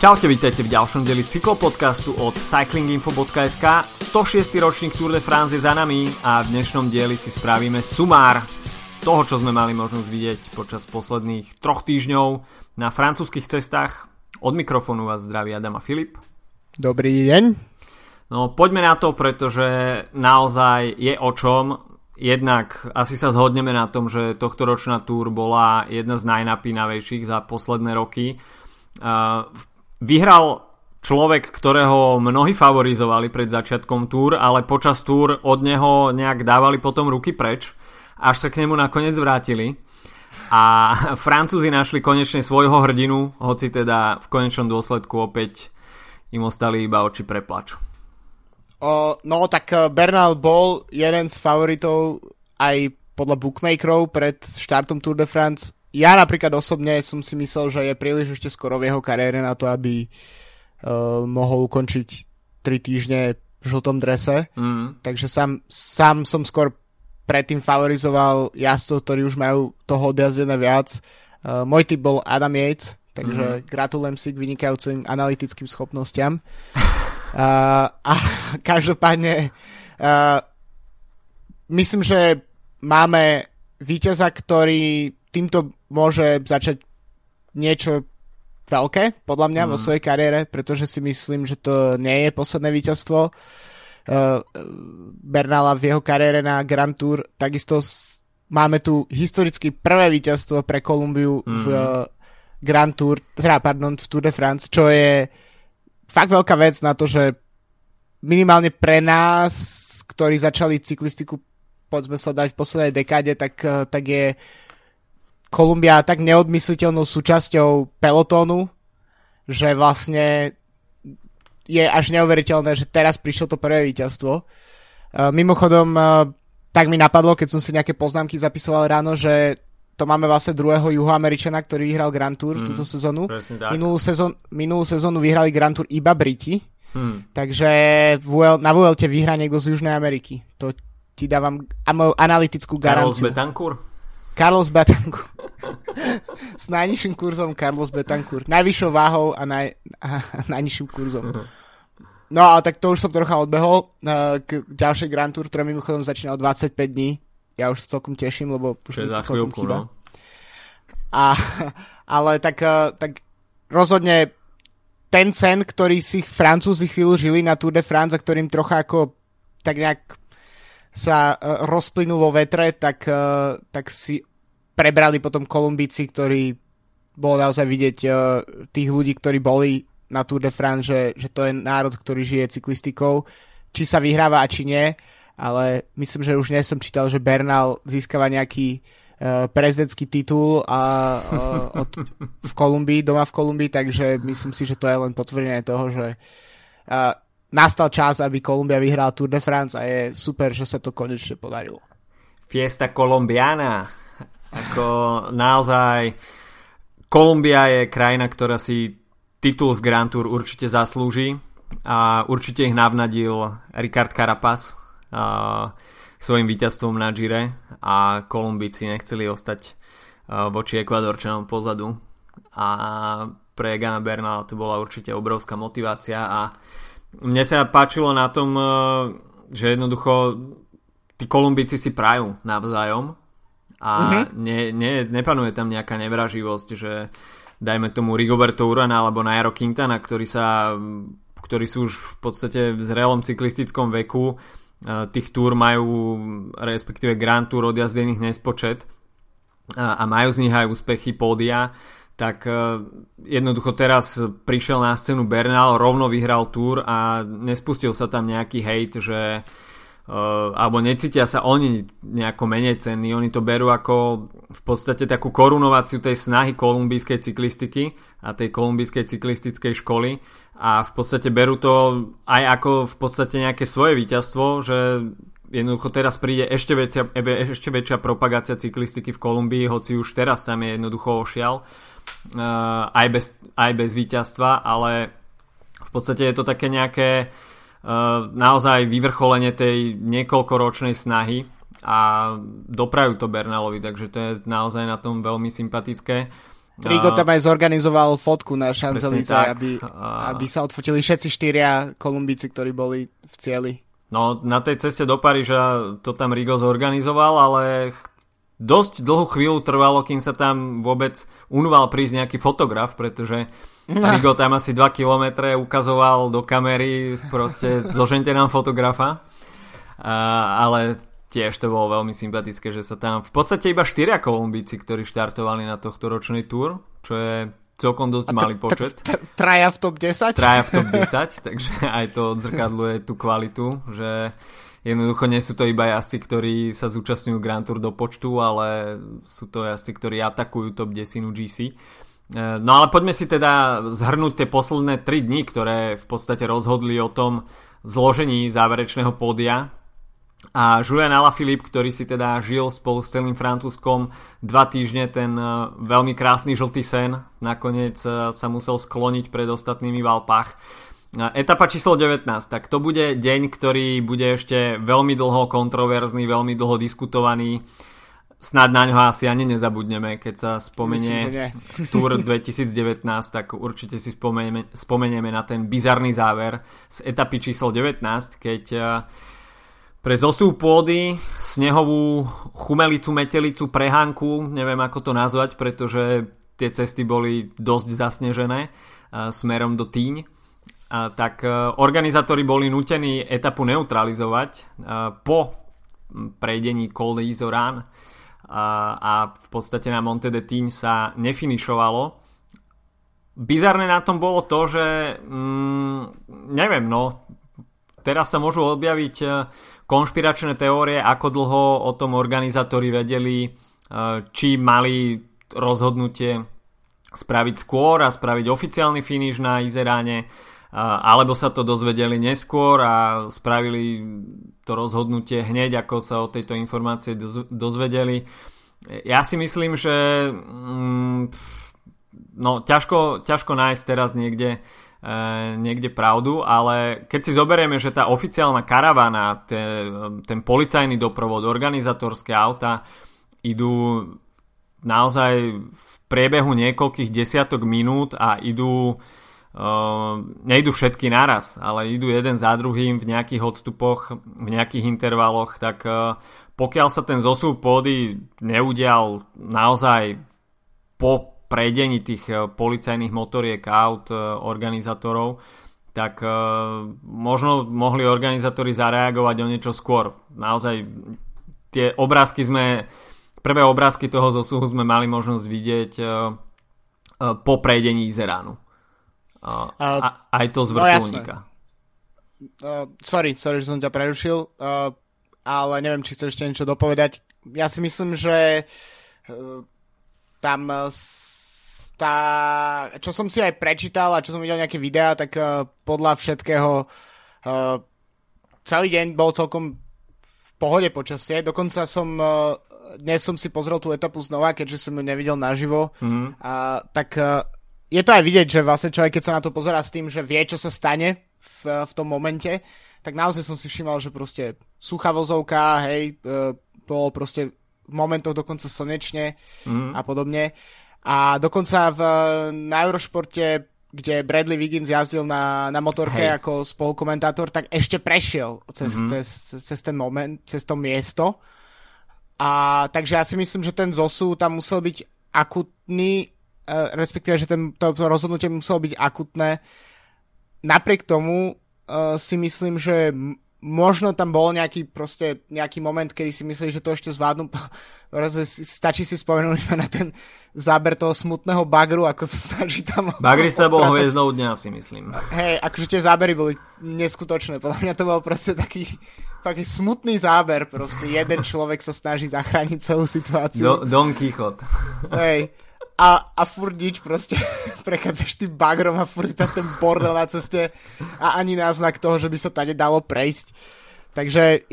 Čaute, vítajte v ďalšom deli cyklopodcastu od cyclinginfo.sk 106. ročník Tour de France je za nami a v dnešnom dieli si spravíme sumár toho, čo sme mali možnosť vidieť počas posledných troch týždňov na francúzskych cestách. Od mikrofónu vás zdraví Adam a Filip. Dobrý deň. No poďme na to, pretože naozaj je o čom. Jednak asi sa zhodneme na tom, že tohto ročná túr bola jedna z najnapínavejších za posledné roky. V vyhral človek, ktorého mnohí favorizovali pred začiatkom túr, ale počas túr od neho nejak dávali potom ruky preč, až sa k nemu nakoniec vrátili. A Francúzi našli konečne svojho hrdinu, hoci teda v konečnom dôsledku opäť im ostali iba oči preplaču. O, no tak eh, Bernal bol jeden z favoritov aj podľa bookmakerov pred štartom Tour de France ja napríklad osobne som si myslel, že je príliš ešte skoro v jeho kariére na to, aby uh, mohol ukončiť 3 týždne v žltom drese. Mm. Takže sám, sám som skôr predtým favorizoval jazdcov, ktorí už majú toho odjazdené viac. Uh, môj typ bol Adam Yates, takže mm. gratulujem si k vynikajúcim analytickým schopnostiam. Uh, a každopádne uh, myslím, že máme víťaza, ktorý týmto môže začať niečo veľké, podľa mňa, mm. vo svojej kariére, pretože si myslím, že to nie je posledné víťazstvo uh, Bernala v jeho kariére na Grand Tour. Takisto máme tu historicky prvé víťazstvo pre Kolumbiu mm. v uh, Grand Tour, teda pardon, v Tour de France, čo je fakt veľká vec na to, že minimálne pre nás, ktorí začali cyklistiku poďme sa dať v poslednej dekáde, tak, uh, tak je Kolumbia tak neodmysliteľnou súčasťou pelotónu, že vlastne je až neuveriteľné, že teraz prišlo to prvé víťazstvo. Uh, mimochodom, uh, tak mi napadlo, keď som si nejaké poznámky zapisoval ráno, že to máme vlastne druhého juhoameričana, ktorý vyhral Grand Tour mm, túto sezónu. Minulú, sezón, minulú sezónu vyhrali Grand Tour iba Briti, mm. takže na VLT vyhrá niekto z Južnej Ameriky. To ti dávam analytickú garanciu. Carlos Betancourt? Carlos Betancourt. S najnižším kurzom Carlos Betancourt. Najvyššou váhou a, naj, a najnižším kurzom. No ale tak to už som trocha odbehol uh, k ďalšej Grand Tour, ktorá mimochodom začína o 25 dní. Ja už sa celkom teším, lebo už mi to celkom chvíľku. No. A, ale tak, uh, tak rozhodne ten sen, ktorý si Francúzi chvíľu žili na Tour de France a ktorým trocha ako tak nejak sa uh, rozplynul vo vetre, tak, tak si prebrali potom Kolumbíci, ktorí bolo naozaj vidieť uh, tých ľudí, ktorí boli na Tour de France, že, že to je národ, ktorý žije cyklistikou, či sa vyhráva a či nie, ale myslím, že už dnes som čítal, že Bernal získava nejaký uh, prezidentský titul a, uh, od, v Kolumbii, doma v Kolumbii, takže myslím si, že to je len potvrdenie toho, že uh, nastal čas, aby Kolumbia vyhrala Tour de France a je super, že sa to konečne podarilo. Fiesta colombiana. Ako naozaj Kolumbia je krajina, ktorá si titul z Grand Tour určite zaslúži a určite ich navnadil Ricard Carapaz a, svojim víťazstvom na Gire a Kolumbici nechceli ostať voči Ekvadorčanom pozadu. A pre Gana Bernal to bola určite obrovská motivácia a mne sa páčilo na tom, že jednoducho tí Kolumbici si prajú navzájom a uh-huh. ne, ne, nepanuje tam nejaká nevraživosť, že dajme tomu Rigoberto Urana alebo Nairo Quintana, ktorí, sa, ktorí sú už v podstate v zrelom cyklistickom veku, tých túr majú, respektíve Grand Tour odjazdených nespočet a, a majú z nich aj úspechy pódia, tak jednoducho teraz prišiel na scénu Bernal, rovno vyhral túr a nespustil sa tam nejaký hejt, že uh, Uh, alebo necítia sa oni nejako menej cenní, oni to berú ako v podstate takú korunováciu tej snahy kolumbijskej cyklistiky a tej kolumbijskej cyklistickej školy. A v podstate berú to aj ako v podstate nejaké svoje víťazstvo, že jednoducho teraz príde ešte väčšia, ešte väčšia propagácia cyklistiky v Kolumbii, hoci už teraz tam je jednoducho ošial uh, aj, bez, aj bez víťazstva, ale v podstate je to také nejaké naozaj vyvrcholenie tej niekoľkoročnej snahy a doprajú to Bernalovi, takže to je naozaj na tom veľmi sympatické. Rigo tam aj zorganizoval fotku na Champs-Élysées, aby, aby sa odfotili všetci štyria Kolumbíci, ktorí boli v cieli. No, na tej ceste do Paríža to tam Rigo zorganizoval, ale dosť dlhú chvíľu trvalo, kým sa tam vôbec unúval prísť nejaký fotograf, pretože Rigo tam asi 2 kilometre ukazoval do kamery, proste zložente nám fotografa. Uh, ale tiež to bolo veľmi sympatické, že sa tam v podstate iba štyria Kolumbíci, ktorí štartovali na tohto ročný túr, čo je celkom dosť malý počet. Traja v top 10? Traja v top 10, takže aj to odzrkadluje tú kvalitu, že jednoducho nie sú to iba jazdci, ktorí sa zúčastňujú Grand Tour do počtu, ale sú to jazdci, ktorí atakujú top 10 GC. E, no ale poďme si teda zhrnúť tie posledné 3 dni, ktoré v podstate rozhodli o tom zložení záverečného pódia a Julian Alaphilippe, ktorý si teda žil spolu s celým Francúzskom dva týždne ten e, veľmi krásny žltý sen, nakoniec e, sa musel skloniť pred ostatnými v Alpách. Etapa číslo 19, tak to bude deň, ktorý bude ešte veľmi dlho kontroverzný, veľmi dlho diskutovaný. Snad na ňo asi ani nezabudneme, keď sa spomenie Tour 2019, tak určite si spomenieme, spomenieme na ten bizarný záver z etapy číslo 19, keď pre zosú pôdy, snehovú chumelicu, metelicu, prehánku, neviem ako to nazvať, pretože tie cesty boli dosť zasnežené uh, smerom do Týň. Uh, tak organizátori boli nutení etapu neutralizovať po prejdení Col de Izoran uh, a v podstate na Monte de Týň sa nefinišovalo. Bizarné na tom bolo to, že mm, neviem, no teraz sa môžu objaviť konšpiračné teórie, ako dlho o tom organizátori vedeli, e, či mali rozhodnutie spraviť skôr a spraviť oficiálny finish na Izeráne, e, alebo sa to dozvedeli neskôr a spravili to rozhodnutie hneď, ako sa o tejto informácie dozvedeli. Ja si myslím, že mm, no, ťažko, ťažko nájsť teraz niekde E, niekde pravdu, ale keď si zoberieme, že tá oficiálna karavana, te, ten policajný doprovod, organizatorské auta idú naozaj v priebehu niekoľkých desiatok minút a idú uh, nejdú všetky naraz, ale idú jeden za druhým v nejakých odstupoch, v nejakých intervaloch, tak uh, pokiaľ sa ten zosúv pôdy neudial naozaj po prejdení tých eh, policajných motoriek aut eh, organizátorov, tak možno mohli organizátori zareagovať o niečo skôr. Naozaj tie obrázky sme, prvé obrázky toho zosuhu sme mali možnosť vidieť po prejdení Izeránu. A, aj to z no vrtulníka. No, uh, sorry, sorry, že som ťa prerušil, uh, ale neviem, či chceš ešte niečo dopovedať. Ja si myslím, že uh, tam tá, čo som si aj prečítal a čo som videl nejaké videá, tak uh, podľa všetkého uh, celý deň bol celkom v pohode počasie. Dokonca som uh, dnes som si pozrel tú etapu znova, keďže som ju nevidel naživo. Mm. Uh, tak uh, je to aj vidieť, že vlastne človek, keď sa na to pozerá s tým, že vie, čo sa stane v, v tom momente, tak naozaj som si všimol, že proste suchá vozovka, hej, uh, bolo proste v momentoch dokonca slnečne mm. a podobne. A dokonca v, na Eurošporte, kde Bradley Wiggins jazdil na, na motorke Hej. ako spolukomentátor, tak ešte prešiel cez, mm-hmm. cez, cez, ten moment, cez to miesto. A takže ja si myslím, že ten zosu tam musel byť akutný, respektíve, že ten, to, to rozhodnutie muselo byť akutné. Napriek tomu uh, si myslím, že možno tam bol nejaký proste nejaký moment, kedy si mysleli, že to ešte zvládnu. Stačí si spomenúť na ten záber toho smutného bagru, ako sa snaží tam... Bagri sa bol hviezdnou dňa, si myslím. Hej, akože tie zábery boli neskutočné. Podľa mňa to bol proste taký, taký smutný záber. Proste jeden človek sa snaží zachrániť celú situáciu. Do, Don Quixote. Hej a, a furt nič proste prechádzaš tým bagrom a furt tam ten bordel na ceste a ani náznak toho, že by sa tady dalo prejsť. Takže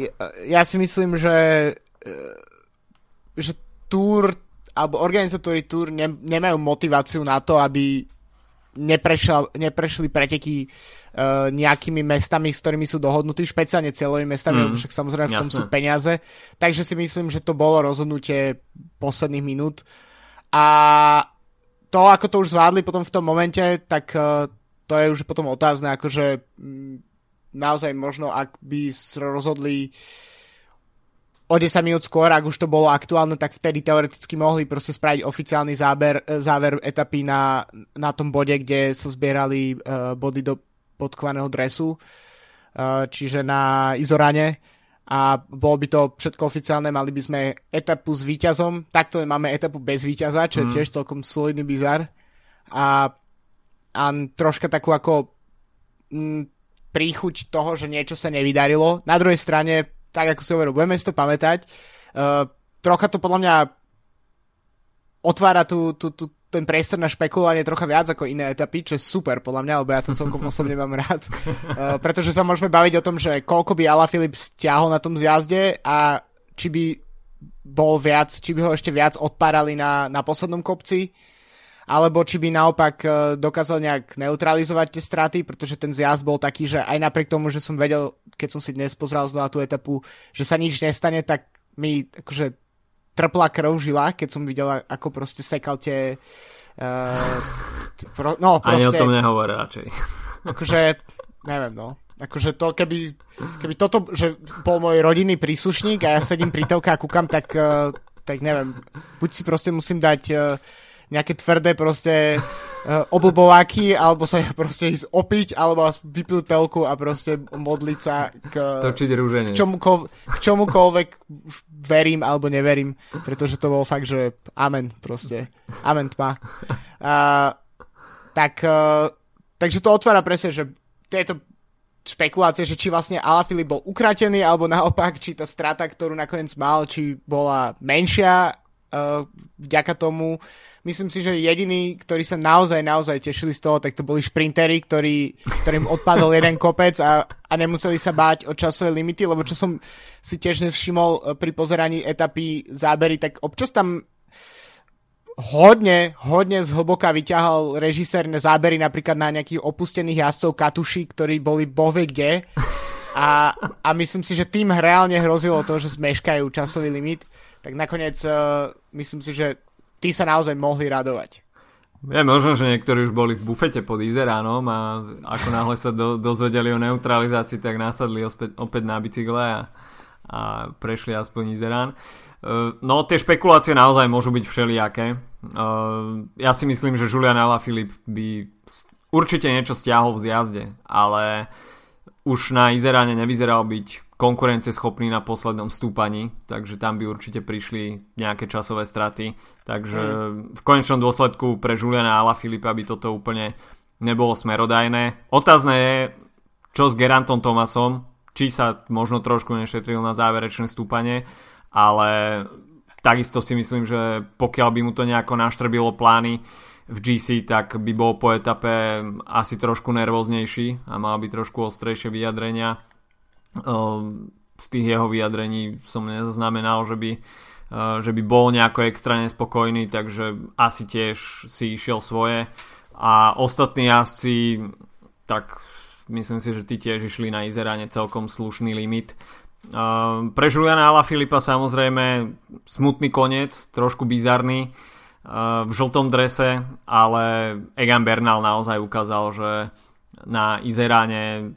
ja si myslím, že e, že túr alebo organizátori túr ne, nemajú motiváciu na to, aby neprešla, neprešli preteky uh, nejakými mestami, s ktorými sú dohodnutí, špeciálne cieľovými mestami, mm, lebo však samozrejme v tom sú peniaze. Takže si myslím, že to bolo rozhodnutie posledných minút. A to, ako to už zvládli potom v tom momente, tak uh, to je už potom otázne, akože naozaj možno, ak by rozhodli o 10 minút skôr, ak už to bolo aktuálne, tak vtedy teoreticky mohli proste spraviť oficiálny záber, záver etapy na, na tom bode, kde sa zbierali uh, body do podkovaného dresu, uh, čiže na Izorane a bolo by to všetko oficiálne, mali by sme etapu s víťazom, takto máme etapu bez víťaza, čo je mm. tiež celkom solidný bizar a, a troška takú ako m, mm, príchuť toho, že niečo sa nevydarilo. Na druhej strane, tak ako si hovoril, budeme si to pamätať, uh, trocha to podľa mňa otvára tú, tú, tú, ten priestor na špekulovanie trocha viac ako iné etapy, čo je super podľa mňa, lebo ja to celkom osobne mám rád. Uh, pretože sa môžeme baviť o tom, že koľko by Ala Filip stiahol na tom zjazde a či by bol viac, či by ho ešte viac odpárali na, na poslednom kopci, alebo či by naopak uh, dokázal nejak neutralizovať tie straty, pretože ten zjazd bol taký, že aj napriek tomu, že som vedel, keď som si dnes pozrel znova tú etapu, že sa nič nestane, tak mi akože trpla krv v žilách, keď som videl, ako proste sekal tie... Uh, pro, no, proste, Ani o tom nehovor radšej. Akože, neviem, no. Akože to, keby, keby toto, že bol môj rodinný príslušník a ja sedím pri telke a kúkam, tak, uh, tak neviem, buď si proste musím dať uh, nejaké tvrdé proste uh, oblbováky, alebo sa proste ísť opiť, alebo vypiť telku a proste modliť sa k, Točiť k, čomukol, k čomukoľvek verím alebo neverím, pretože to bolo fakt, že amen proste. Amen tma. Uh, tak, uh, takže to otvára presne, že tieto špekulácie, že či vlastne Alaphilippe bol ukratený, alebo naopak, či tá strata, ktorú nakoniec mal, či bola menšia vďaka tomu. Myslím si, že jediní, ktorí sa naozaj, naozaj tešili z toho, tak to boli šprintery, ktorí, ktorým odpadol jeden kopec a, a nemuseli sa báť o časové limity, lebo čo som si tiež nevšimol uh, pri pozeraní etapy zábery, tak občas tam hodne, hodne zhlboka vyťahal režisér na zábery napríklad na nejakých opustených jazdcov Katuši, ktorí boli bohve kde. A, a myslím si, že tým reálne hrozilo to, že zmeškajú časový limit tak nakoniec uh, myslím si, že tí sa naozaj mohli radovať. Je možno, že niektorí už boli v bufete pod Izeránom a ako náhle sa do, dozvedeli o neutralizácii, tak nasadli opäť, opäť na bicykle a, a prešli aspoň Izerán. Uh, no tie špekulácie naozaj môžu byť všelijaké. Uh, ja si myslím, že Julian Alaphilippe by určite niečo stiahol v zjazde, ale už na Izeráne nevyzeral byť konkurencieschopný na poslednom stúpaní, takže tam by určite prišli nejaké časové straty. Takže v konečnom dôsledku pre Juliana Ala Filipa by toto úplne nebolo smerodajné. Otázne je, čo s Gerantom Thomasom, či sa možno trošku nešetril na záverečné stúpanie, ale takisto si myslím, že pokiaľ by mu to nejako naštrbilo plány v GC, tak by bol po etape asi trošku nervóznejší a mal by trošku ostrejšie vyjadrenia z tých jeho vyjadrení som nezaznamenal, že by, eh, že by bol nejako extra nespokojný, takže asi tiež si išiel svoje. A ostatní jazdci, tak myslím si, že tí tiež išli na Izerane celkom slušný limit. Ehm, pre Juliana Filipa samozrejme smutný koniec, trošku bizarný eh, v žltom drese, ale Egan Bernal naozaj ukázal, že na Izeráne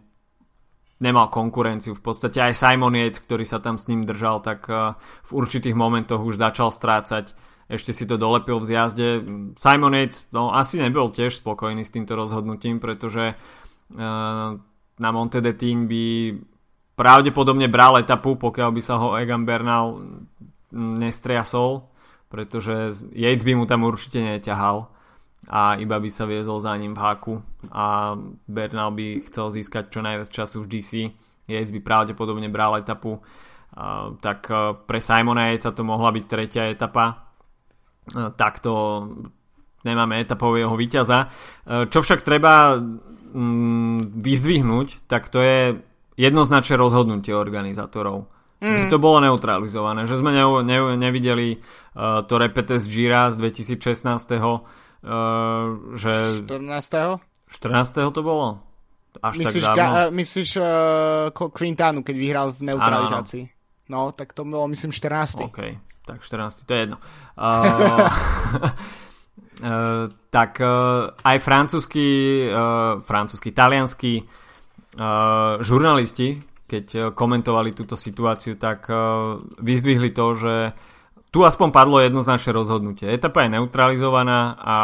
nemal konkurenciu. V podstate aj Simon Yates, ktorý sa tam s ním držal, tak eh, v určitých momentoch už začal strácať. Ešte si to dolepil v zjazde. Simon Yates no, asi nebol tiež spokojný s týmto rozhodnutím, pretože uh, na Monte de Tín by pravdepodobne bral etapu, pokiaľ by sa ho Egan Bernal nestriasol, pretože Yates by mu tam určite neťahal a iba by sa viezol za ním v háku a Bernal by chcel získať čo najviac času v GC Yates by pravdepodobne bral etapu tak uh, pre Simona Yatesa to mohla byť tretia etapa. Uh, takto nemáme etapového víťaza. Čo však treba um, vyzdvihnúť tak to je jednoznačné rozhodnutie organizátorov. Mm. to bolo neutralizované, že sme ne, ne, nevideli uh, to repete z Gira z 2016 Uh, že... 14. 14. to bolo? Až myslíš, tak dávno? Ga- myslíš uh, Quintánu, keď vyhral v neutralizácii? Ano. No, tak to bolo myslím 14. OK, tak 14. to je jedno. Uh, tak aj francúzsky, francúzsky, talianský žurnalisti, keď komentovali túto situáciu, tak vyzdvihli to, že tu aspoň padlo jednoznačné rozhodnutie. Etapa je neutralizovaná a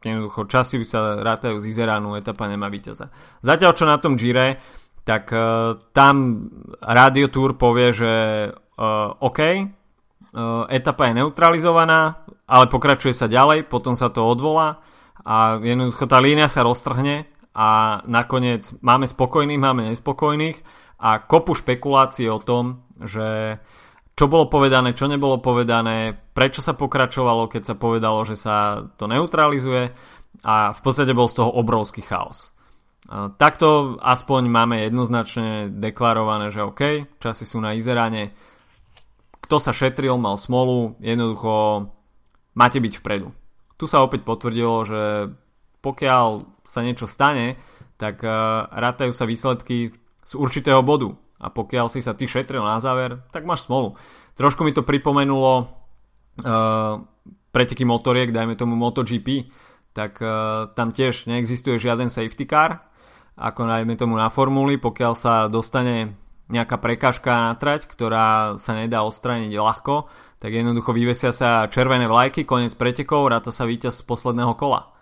jednoducho časy sa rátajú z Izeránu, etapa nemá víťaza. Zatiaľ čo na tom Gire, tak uh, tam Radio Tour povie, že uh, OK, uh, etapa je neutralizovaná, ale pokračuje sa ďalej, potom sa to odvolá a jednoducho tá línia sa roztrhne a nakoniec máme spokojných, máme nespokojných a kopu špekulácií o tom, že uh, čo bolo povedané, čo nebolo povedané, prečo sa pokračovalo, keď sa povedalo, že sa to neutralizuje a v podstate bol z toho obrovský chaos. Takto aspoň máme jednoznačne deklarované, že OK, časy sú na Izeráne. Kto sa šetril, mal smolu, jednoducho máte byť vpredu. Tu sa opäť potvrdilo, že pokiaľ sa niečo stane, tak rátajú sa výsledky z určitého bodu a pokiaľ si sa ty šetril na záver, tak máš smolu. Trošku mi to pripomenulo uh, preteky motoriek, dajme tomu MotoGP, tak uh, tam tiež neexistuje žiaden safety car, ako dajme tomu na formuli, pokiaľ sa dostane nejaká prekážka na trať, ktorá sa nedá odstrániť ľahko, tak jednoducho vyvesia sa červené vlajky, koniec pretekov, ráta sa víťaz z posledného kola.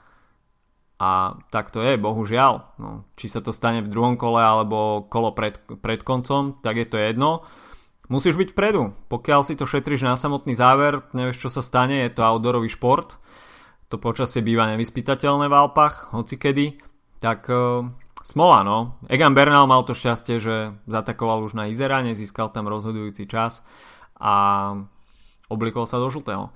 A tak to je, bohužiaľ. No, či sa to stane v druhom kole alebo kolo pred, pred koncom, tak je to jedno. Musíš byť vpredu. Pokiaľ si to šetríš na samotný záver, nevieš čo sa stane, je to outdoorový šport. To počasie býva nevyspytateľné v Alpách, hoci kedy. Tak uh, smola, no. Egan Bernal mal to šťastie, že zatakoval už na Izerane, získal tam rozhodujúci čas a oblikol sa do žltého.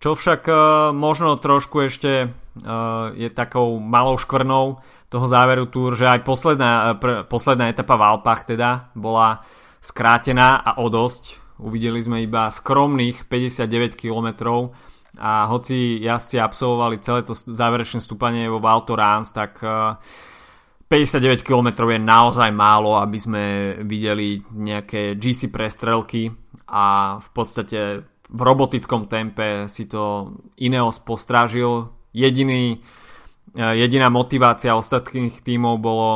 Čo však uh, možno trošku ešte uh, je takou malou škvrnou toho záveru túr, že aj posledná, uh, pr- posledná etapa v Alpách teda bola skrátená a o dosť. Uvideli sme iba skromných 59 km a hoci jazdci absolvovali celé to záverečné stúpanie vo Val Thorens, tak uh, 59 km je naozaj málo, aby sme videli nejaké GC prestrelky a v podstate v robotickom tempe si to Ineos postrážil. Jediný, e, jediná motivácia ostatných tímov bolo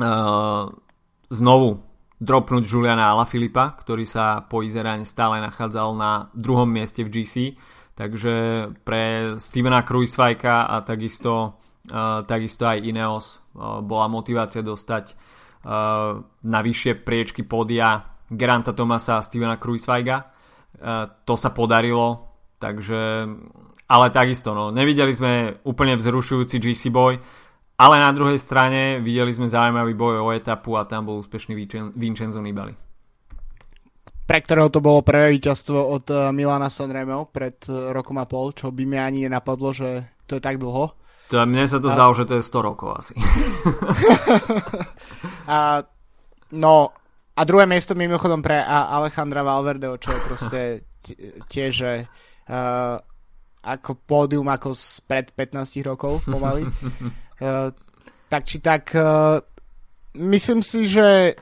uh, znovu dropnúť Juliana Alaphilippa, ktorý sa po Izeráne stále nachádzal na druhom mieste v GC. Takže pre Stevena Kruisvajka a takisto, uh, takisto aj Ineos uh, bola motivácia dostať uh, na vyššie priečky podia Geranta Tomasa a Stevena Kruisvajga to sa podarilo, takže ale takisto, no, nevideli sme úplne vzrušujúci GC boj, ale na druhej strane videli sme zaujímavý boj o etapu a tam bol úspešný Vincenzo Nibali. Pre ktorého to bolo prvé víťazstvo od eh, Milana Sanremo pred eh, rokom a pol, čo by mi ani nenapadlo, že to je tak dlho. To, mne sa to a... zdalo, že to je 100 rokov asi. a, no, a druhé miesto mimochodom pre Alejandra Valverdeho, čo je proste tiež uh, ako pódium ako pred 15 rokov pomaly. Uh, tak či tak uh, myslím si, že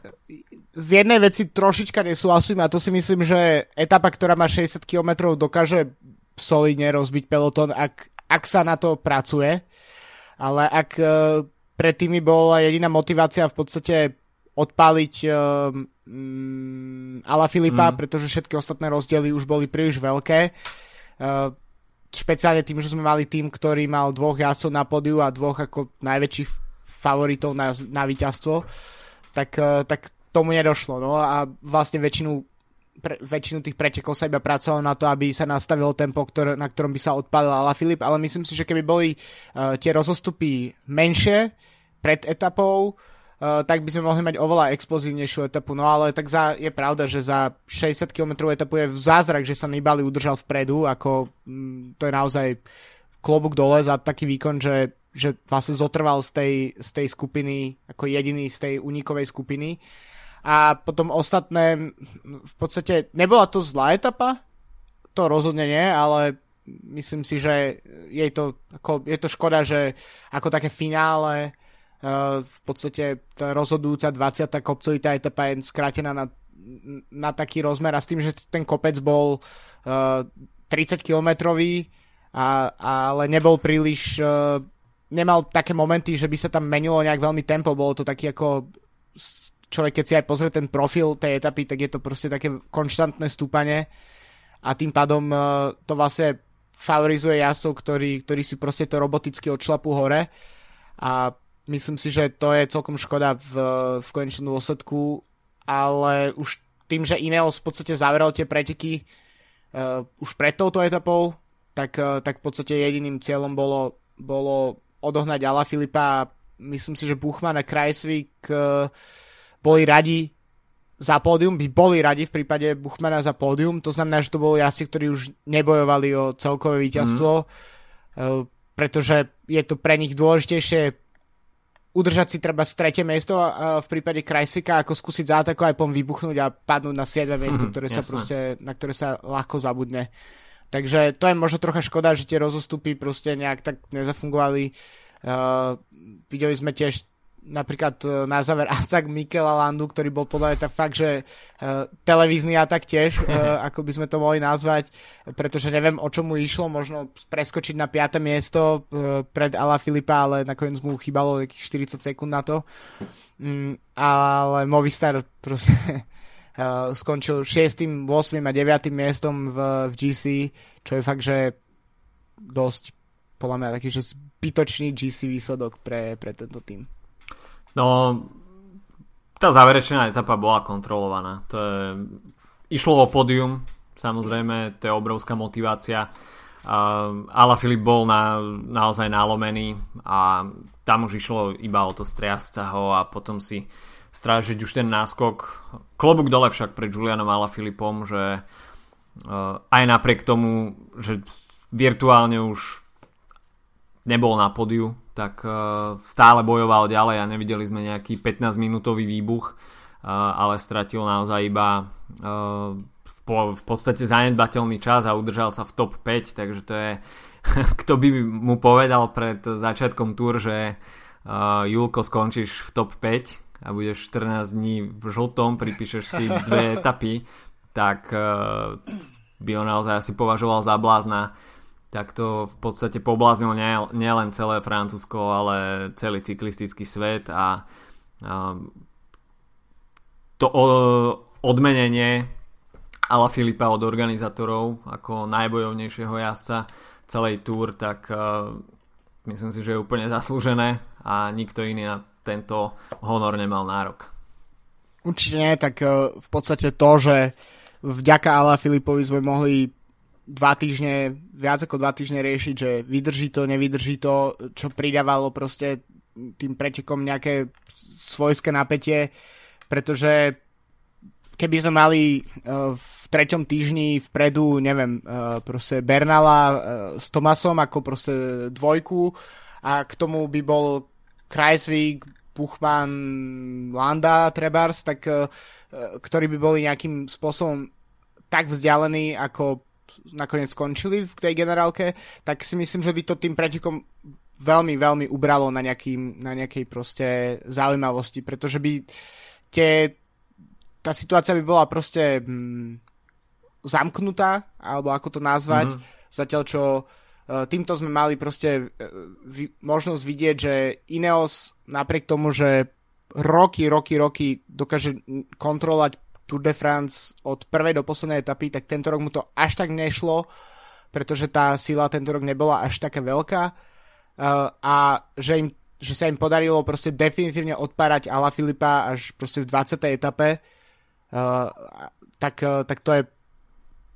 v jednej veci trošička nesúhlasím a to si myslím, že etapa, ktorá má 60 km dokáže solidne rozbiť peloton, ak, ak sa na to pracuje. Ale ak uh, predtým bola jediná motivácia v podstate odpáliť um, Ala Filipa, mm. pretože všetky ostatné rozdiely už boli príliš veľké. Uh, špeciálne tým, že sme mali tým, ktorý mal dvoch jazdcov na podiu a dvoch ako najväčších favoritov na, na víťazstvo, tak, uh, tak tomu nedošlo. No a vlastne väčšinu, pre, väčšinu tých pretekov sa iba pracovalo na to, aby sa nastavilo tempo, ktoré, na ktorom by sa odpálil Ala Filip, ale myslím si, že keby boli uh, tie rozostupy menšie pred etapou, uh, tak by sme mohli mať oveľa explozívnejšiu etapu. No ale tak za, je pravda, že za 60 km etapu je v zázrak, že sa Nibali udržal vpredu, ako mm, to je naozaj klobúk dole za taký výkon, že, že vlastne zotrval z tej, z tej skupiny ako jediný z tej unikovej skupiny. A potom ostatné, v podstate nebola to zlá etapa, to rozhodne nie, ale myslím si, že je to, ako, je to škoda, že ako také finále Eh, v podstate tá rozhodujúca 20. kopcovitá etapa je skrátená na, na taký rozmer a s tým, že ten kopec bol uh, 30 kilometrový a, ale nebol príliš uh, nemal také momenty, že by sa tam menilo nejak veľmi tempo, bolo to taký ako človek, keď si aj pozrie ten profil tej etapy, tak je to proste také konštantné stúpanie a tým pádom to vlastne favorizuje jazdcov, ktorí, ktorí si proste to roboticky odšlapú hore a myslím si, že to je celkom škoda v, v konečnom dôsledku, ale už tým, že Ineos v podstate zavrel tie preteky uh, už pred touto etapou, tak, uh, tak v podstate jediným cieľom bolo, bolo odohnať Ala Filipa a myslím si, že Buchmann a Krajsvík uh, boli radi za pódium, by boli radi v prípade Buchmana za pódium, to znamená, že to boli asi, ktorí už nebojovali o celkové víťazstvo, mm. pretože je to pre nich dôležitejšie udržať si treba tretie miesto v prípade Krajsika, ako skúsiť zátaku aj pom vybuchnúť a padnúť na 7. miesto, mhm, ktoré sa proste, na ktoré sa ľahko zabudne. Takže to je možno trocha škoda, že tie rozostupy proste nejak tak nezafungovali. Uh, videli sme tiež napríklad e, na záver atak Mikela Landu, ktorý bol podľa mňa fakt, že uh, televízny atak tiež, uh, ako by sme to mohli nazvať, pretože neviem, o čom mu išlo, možno preskočiť na 5. miesto uh, pred Ala Filipa, ale nakoniec mu chýbalo 40 sekúnd na to. Um, ale Movistar proste skončil 6., 8. a 9. miestom v, v GC, čo je fakt, že dosť podľa mňa taký, že zbytočný GC výsledok pre, pre tento tým. No, tá záverečná etapa bola kontrolovaná. To je, išlo o pódium, samozrejme, to je obrovská motivácia. Uh, Ala Filip bol na, naozaj nalomený a tam už išlo iba o to striasť ho a potom si strážiť už ten náskok. Klobúk dole však pred Julianom Ala Filipom, že uh, aj napriek tomu, že virtuálne už nebol na podiu, tak uh, stále bojoval ďalej a nevideli sme nejaký 15 minútový výbuch, uh, ale stratil naozaj iba uh, v, po, v podstate zanedbateľný čas a udržal sa v top 5, takže to je kto by mu povedal pred začiatkom túr, že Julko skončíš v top 5 a budeš 14 dní v žltom, pripíšeš si dve etapy, tak by ho naozaj asi považoval za blázna tak to v podstate pobláznilo nielen celé Francúzsko, ale celý cyklistický svet a, a to odmenenie Ala Filipa od organizátorov ako najbojovnejšieho jazdca celej túr, tak uh, myslím si, že je úplne zaslúžené a nikto iný na tento honor nemal nárok. Určite nie, tak uh, v podstate to, že vďaka Ala Filipovi sme mohli dva týždne, viac ako dva týždne riešiť, že vydrží to, nevydrží to, čo pridávalo proste tým pretekom nejaké svojské napätie, pretože keby sme mali uh, v treťom týždni vpredu, neviem, uh, proste Bernala uh, s Tomasom ako proste dvojku a k tomu by bol Kreisvik, Buchmann, Landa, Trebars, tak uh, ktorí by boli nejakým spôsobom tak vzdialení ako nakoniec skončili v tej generálke, tak si myslím, že by to tým pretekom veľmi, veľmi ubralo na, nejaký, na nejakej proste zaujímavosti, pretože by tie, tá situácia by bola proste hm, zamknutá, alebo ako to nazvať, mm-hmm. zatiaľ čo e, týmto sme mali proste e, možnosť vidieť, že Ineos napriek tomu, že roky, roky, roky dokáže kontrolovať Tour de France od prvej do poslednej etapy, tak tento rok mu to až tak nešlo, pretože tá sila tento rok nebola až taká veľká uh, a že, im, že sa im podarilo proste definitívne odpárať Ala Filipa až proste v 20. etape, uh, tak, uh, tak to je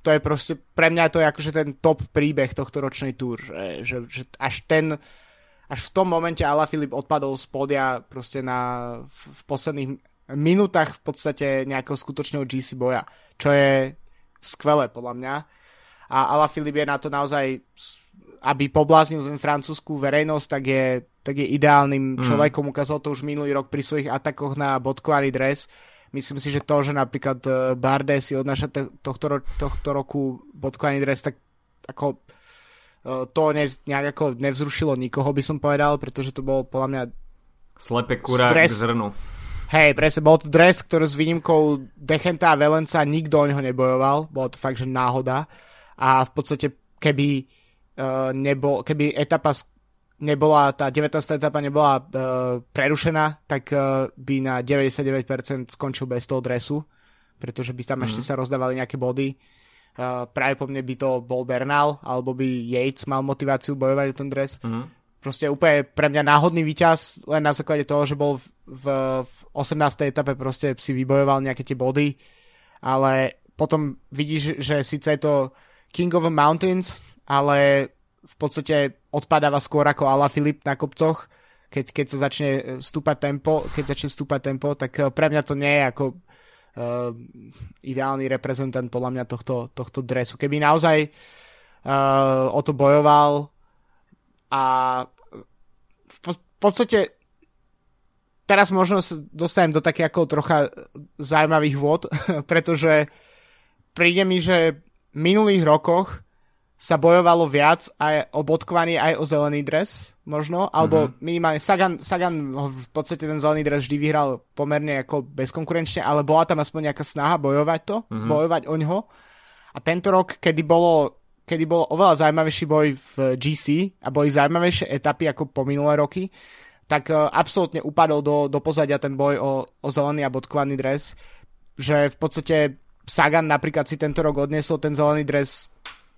to je proste, pre mňa to je akože ten top príbeh tohto ročnej túr, že, že, že až ten až v tom momente Ala Filip odpadol z podia proste na, v, v posledných minútach v podstate nejakého skutočného GC boja, čo je skvelé podľa mňa. A Ala Filip je na to naozaj, aby pobláznil zem francúzskú verejnosť, tak je, tak je ideálnym mm. človekom. Ukázal to už minulý rok pri svojich atakoch na bodkovaný dres. Myslím si, že to, že napríklad e, Bardet si odnáša tohto, tohto roku bodkovaný dres, tak ako e, to ne, nejak ako nevzrušilo nikoho, by som povedal, pretože to bol podľa mňa Slepe kurá k zrnu. Hej, presne, bol to dres, ktorý s výnimkou Dechenta a Velenca nikto o neho nebojoval, bolo to fakt, že náhoda. A v podstate, keby uh, nebol, keby etapa nebola, tá 19. etapa nebola uh, prerušená, tak uh, by na 99% skončil bez toho dresu, pretože by tam mm. ešte sa rozdávali nejaké body. Uh, práve po mne by to bol Bernal, alebo by Yates mal motiváciu bojovať o ten dres. Mm. Proste úplne pre mňa náhodný výťaz, len na základe toho, že bol v, v, v 18. etape proste si vybojoval nejaké tie body, ale potom vidíš, že síce je to King of the Mountains, ale v podstate odpadáva skôr ako Ala Filip na kopcoch, keď, keď sa začne stúpať tempo, keď začne stúpať tempo, tak eh, pre mňa to nie je ako uh, ideálny reprezentant podľa mňa tohto, tohto dresu. Keby naozaj uh, o to bojoval a v, po, v podstate teraz možno sa dostanem do také ako trocha zaujímavých vôd, pretože príde mi, že v minulých rokoch sa bojovalo viac aj o bodkovaný, aj o zelený dres, možno, alebo mm-hmm. minimálne Sagan, Sagan v podstate ten zelený dres vždy vyhral pomerne ako bezkonkurenčne, ale bola tam aspoň nejaká snaha bojovať to, mm-hmm. bojovať o ňo. A tento rok, kedy bolo, kedy bol oveľa zaujímavejší boj v GC a boli zaujímavejšie etapy ako po minulé roky, tak uh, absolútne upadol do, do pozadia ten boj o, o zelený a bodkovaný dres, že v podstate Sagan napríklad si tento rok odniesol ten zelený dres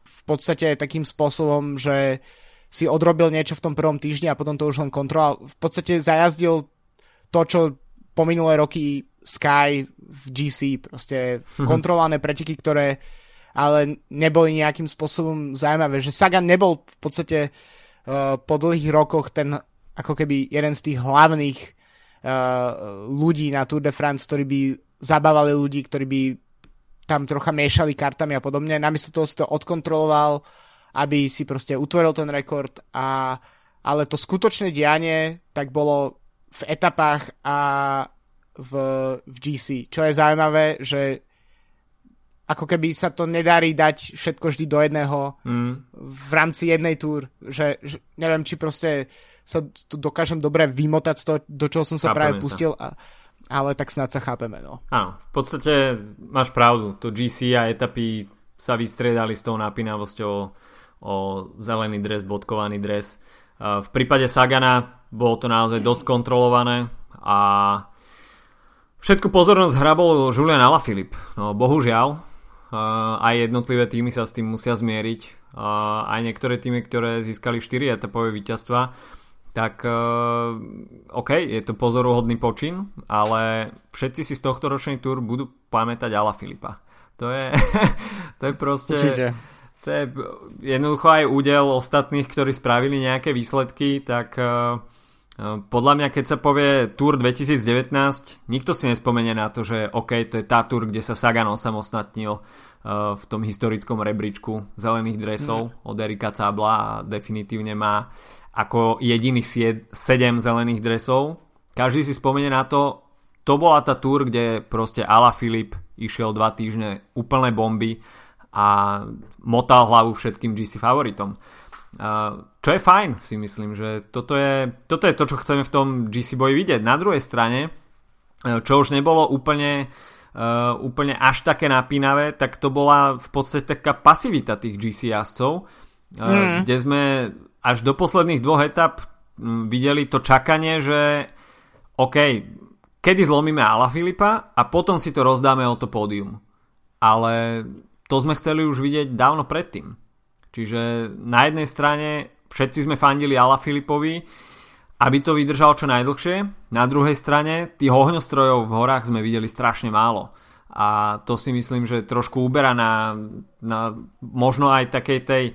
v podstate takým spôsobom, že si odrobil niečo v tom prvom týždni a potom to už len kontroloval. V podstate zajazdil to, čo po minulé roky Sky v GC, proste v kontrolované preteky, ktoré ale neboli nejakým spôsobom zaujímavé. Že Sagan nebol v podstate uh, po dlhých rokoch ten ako keby jeden z tých hlavných uh, ľudí na Tour de France, ktorí by zabávali ľudí, ktorí by tam trocha miešali kartami a podobne. Namiesto toho si to odkontroloval, aby si proste utvoril ten rekord a ale to skutočné dianie tak bolo v etapách a v, v GC. Čo je zaujímavé, že ako keby sa to nedarí dať všetko vždy do jedného mm. v rámci jednej túr. Že, že neviem, či proste sa tu dokážem dobre vymotať z toho, do čoho som sa Chápeme práve pustil. A, ale tak snad sa chápeme. No. Áno, v podstate máš pravdu. To GC a etapy sa vystriedali s tou napínavosťou o zelený dres, bodkovaný dres. V prípade Sagana bolo to naozaj dosť kontrolované a všetku pozornosť hrabol Julian Alaphilippe. No bohužiaľ, aj jednotlivé týmy sa s tým musia zmieriť. Aj niektoré týmy, ktoré získali 4 etapové víťazstva, tak uh, OK, je to pozoruhodný počin, ale všetci si z tohto ročnej túr budú pamätať Ala Filipa. To je, to je proste... Určite. To je jednoducho aj údel ostatných, ktorí spravili nejaké výsledky, tak uh, podľa mňa, keď sa povie Tour 2019, nikto si nespomenie na to, že OK, to je tá Tour, kde sa Sagan osamostatnil uh, v tom historickom rebríčku zelených dresov mm. od Erika Cabla a definitívne má ako jediný 7 zelených dresov. Každý si spomenie na to, to bola tá tour, kde proste Ala Filip išiel dva týždne úplné bomby a motal hlavu všetkým GC favoritom. Čo je fajn, si myslím, že toto je, toto je to, čo chceme v tom GC boji vidieť. Na druhej strane, čo už nebolo úplne, úplne až také napínavé, tak to bola v podstate taká pasivita tých GC jazdcov, mm. kde sme až do posledných dvoch etap videli to čakanie, že OK, kedy zlomíme Ala Filipa a potom si to rozdáme o to pódium. Ale to sme chceli už vidieť dávno predtým. Čiže na jednej strane všetci sme fandili Ala Filipovi, aby to vydržal čo najdlhšie. Na druhej strane tých ohňostrojov v horách sme videli strašne málo. A to si myslím, že trošku uberá na, na možno aj takej tej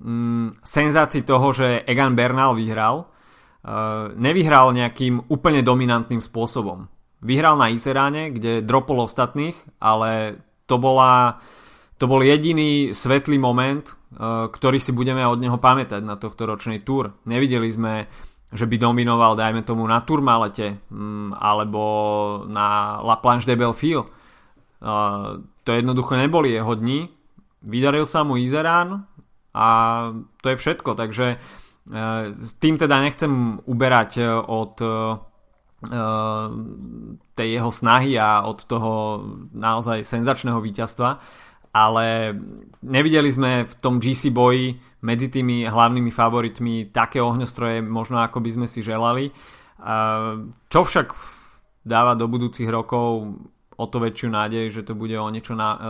mm, senzácii toho, že Egan Bernal vyhral, uh, nevyhral nejakým úplne dominantným spôsobom. Vyhral na Iseráne, kde dropol ostatných, ale to, bola, to bol jediný svetlý moment, ktorý si budeme od neho pamätať na tohto ročnej túr. Nevideli sme, že by dominoval, dajme tomu, na Turmalete um, alebo na La Planche de Belfil. Uh, to jednoducho neboli jeho dni. Vydaril sa mu Izerán, a to je všetko, takže e, s tým teda nechcem uberať od tej jeho snahy a od toho naozaj senzačného víťazstva, ale nevideli sme v tom GC boji medzi tými hlavnými favoritmi také ohňostroje možno ako by sme si želali. Čo však dáva do budúcich rokov o to väčšiu nádej, že to bude o niečo na, uh,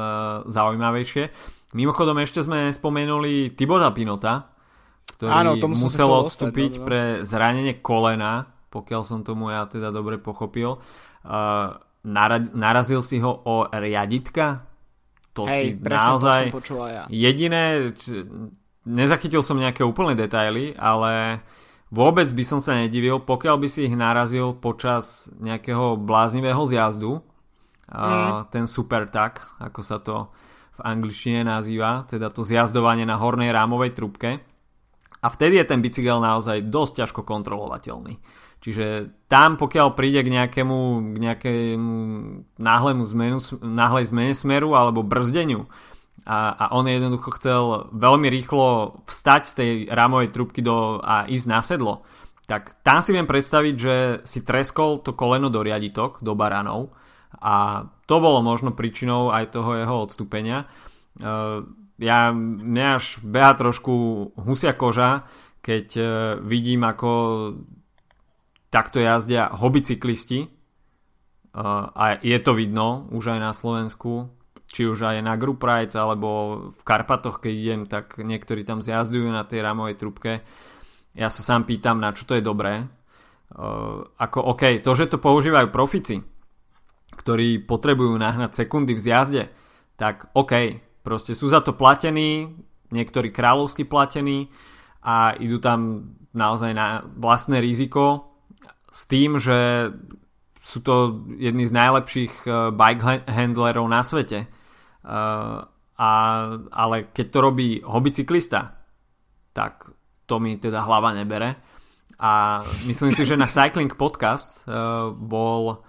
zaujímavejšie. Mimochodom ešte sme spomenuli Tibora Pinota, ktorý Áno, musel odstúpiť ostať, no, no. pre zranenie kolena, pokiaľ som tomu ja teda dobre pochopil. Uh, narazil si ho o riaditka? To Hej, si naozaj... To som ja. Jediné, nezachytil som nejaké úplné detaily, ale vôbec by som sa nedivil, pokiaľ by si ich narazil počas nejakého bláznivého zjazdu, mm. ten super tak, ako sa to v angličtine nazýva, teda to zjazdovanie na hornej rámovej trubke. A vtedy je ten bicykel naozaj dosť ťažko kontrolovateľný. Čiže tam, pokiaľ príde k nejakému, k nejakému náhlemu zmenu, náhlej zmene smeru alebo brzdeniu a, a on jednoducho chcel veľmi rýchlo vstať z tej rámovej trubky do, a ísť na sedlo, tak tam si viem predstaviť, že si treskol to koleno do riaditok, do baranov a to bolo možno príčinou aj toho jeho odstúpenia. Uh, ja, mňa až beha trošku husia koža, keď uh, vidím, ako takto jazdia hobicyklisti uh, a je to vidno už aj na Slovensku, či už aj na Group Rides alebo v Karpatoch, keď idem, tak niektorí tam zjazdujú na tej ramovej trubke. Ja sa sám pýtam, na čo to je dobré. Uh, ako OK, to, že to používajú profici, ktorí potrebujú nahnať sekundy v zjazde, tak OK, proste sú za to platení, niektorí kráľovsky platení a idú tam naozaj na vlastné riziko s tým, že sú to jedni z najlepších uh, bike handlerov na svete. Uh, a, ale keď to robí hobbycyklista, tak to mi teda hlava nebere. A myslím si, že na Cycling Podcast uh, bol,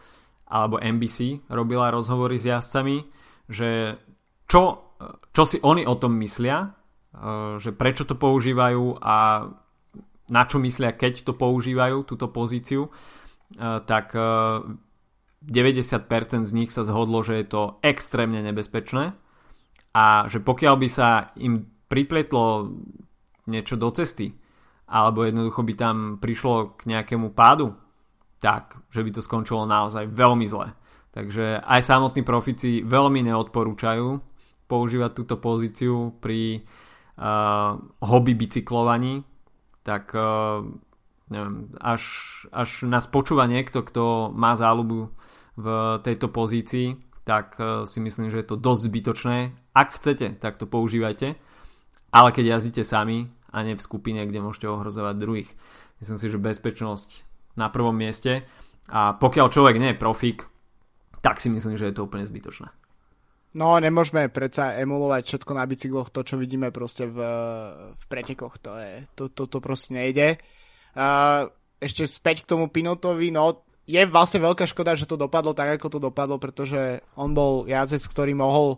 alebo NBC robila rozhovory s jazdcami, že čo, čo si oni o tom myslia, že prečo to používajú a na čo myslia, keď to používajú, túto pozíciu, uh, tak uh, 90% z nich sa zhodlo, že je to extrémne nebezpečné a že pokiaľ by sa im pripletlo niečo do cesty alebo jednoducho by tam prišlo k nejakému pádu, tak, že by to skončilo naozaj veľmi zle. Takže aj samotní profici veľmi neodporúčajú používať túto pozíciu pri uh, hobby bicyklovaní, tak uh, neviem, až, až nás počúva niekto, kto má záľubu v tejto pozícii, tak e, si myslím, že je to dosť zbytočné. Ak chcete, tak to používajte, ale keď jazdíte sami a nie v skupine, kde môžete ohrozovať druhých. Myslím si, že bezpečnosť na prvom mieste a pokiaľ človek nie je profík, tak si myslím, že je to úplne zbytočné. No, nemôžeme predsa emulovať všetko na bicykloch, to, čo vidíme proste v, v pretekoch, to, je, to, to, to proste nejde. Uh, ešte späť k tomu Pinotovi, no je vlastne veľká škoda, že to dopadlo tak, ako to dopadlo, pretože on bol jazdec, ktorý mohol,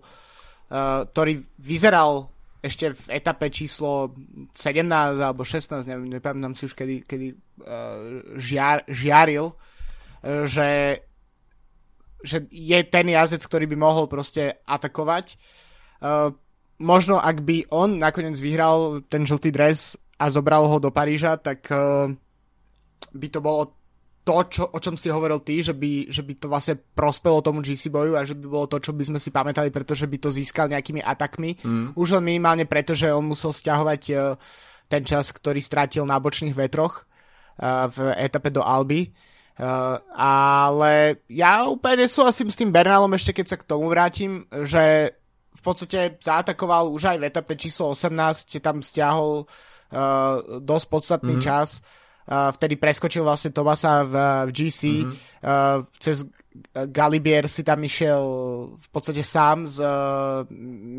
uh, ktorý vyzeral ešte v etape číslo 17 alebo 16, neviem, nepamätám si už kedy, kedy uh, žiar, žiaril, že, že je ten jazdec, ktorý by mohol proste atakovať. Uh, možno ak by on nakoniec vyhral ten žltý dres a zobral ho do Paríža, tak uh, by to bolo to, čo, o čom si hovoril ty, že by, že by to vlastne prospelo tomu GC boju a že by bolo to, čo by sme si pamätali, pretože by to získal nejakými atakmi. Mm. Už len minimálne preto, že on musel stiahovať uh, ten čas, ktorý strátil na bočných vetroch uh, v etape do Alby. Uh, ale ja úplne nesúhlasím s tým Bernalom ešte keď sa k tomu vrátim, že v podstate zaatakoval už aj v etape číslo 18, tam stiahol uh, dosť podstatný mm. čas Uh, vtedy preskočil vlastne Tomasa v, v GC. Mm-hmm. Uh, cez Galibier si tam išiel v podstate sám z, uh,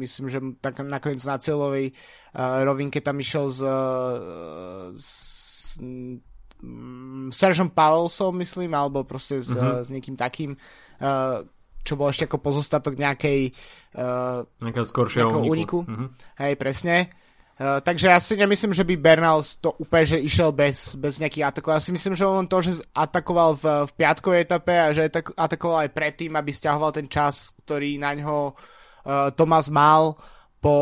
myslím, že tak nakoniec na celovej uh, rovinke tam išiel s, s um, Sergeom Powellsom, myslím, alebo proste s, mm-hmm. s niekým takým, uh, čo bol ešte ako pozostatok nejakej uh, nejakého skoršieho úniku. úniku. Mm-hmm. Hej, presne. Uh, takže ja si nemyslím, že by Bernal to úplne že išiel bez, bez nejakých atakov. Ja si myslím, že on to, že atakoval v, v piatkovej etape a že atakoval aj predtým, aby stiahoval ten čas, ktorý na ňo uh, Tomás mal po,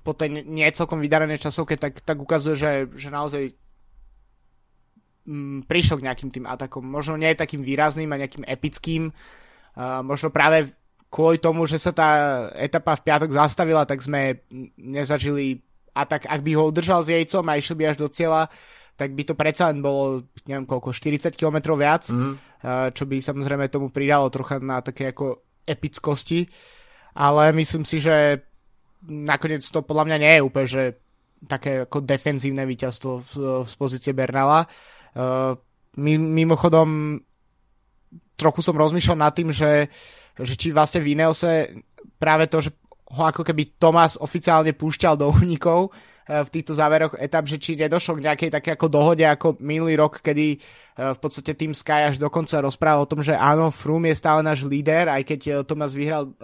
po tej niecelkom vydarenej časovke, tak, tak ukazuje, že, že naozaj mm, prišiel k nejakým tým atakom. Možno nie takým výrazným a nejakým epickým. Uh, možno práve kvôli tomu, že sa tá etapa v piatok zastavila, tak sme nezažili atak. Ak by ho udržal s jejcom a išiel by až do cieľa, tak by to predsa len bolo, neviem koľko, 40 km viac, mm-hmm. uh, čo by samozrejme tomu pridalo trocha na také ako epickosti. Ale myslím si, že nakoniec to podľa mňa nie je úplne, že také ako defenzívne víťazstvo z pozície Bernala. Uh, mimochodom, trochu som rozmýšľal nad tým, že, že či vlastne v Ineose práve to, že ho ako keby Tomás oficiálne púšťal do únikov uh, v týchto záveroch etap, že či nedošlo k nejakej také ako dohode ako minulý rok, kedy uh, v podstate tým Sky až dokonca rozprával o tom, že áno, Froome je stále náš líder, aj keď Tomás vyhral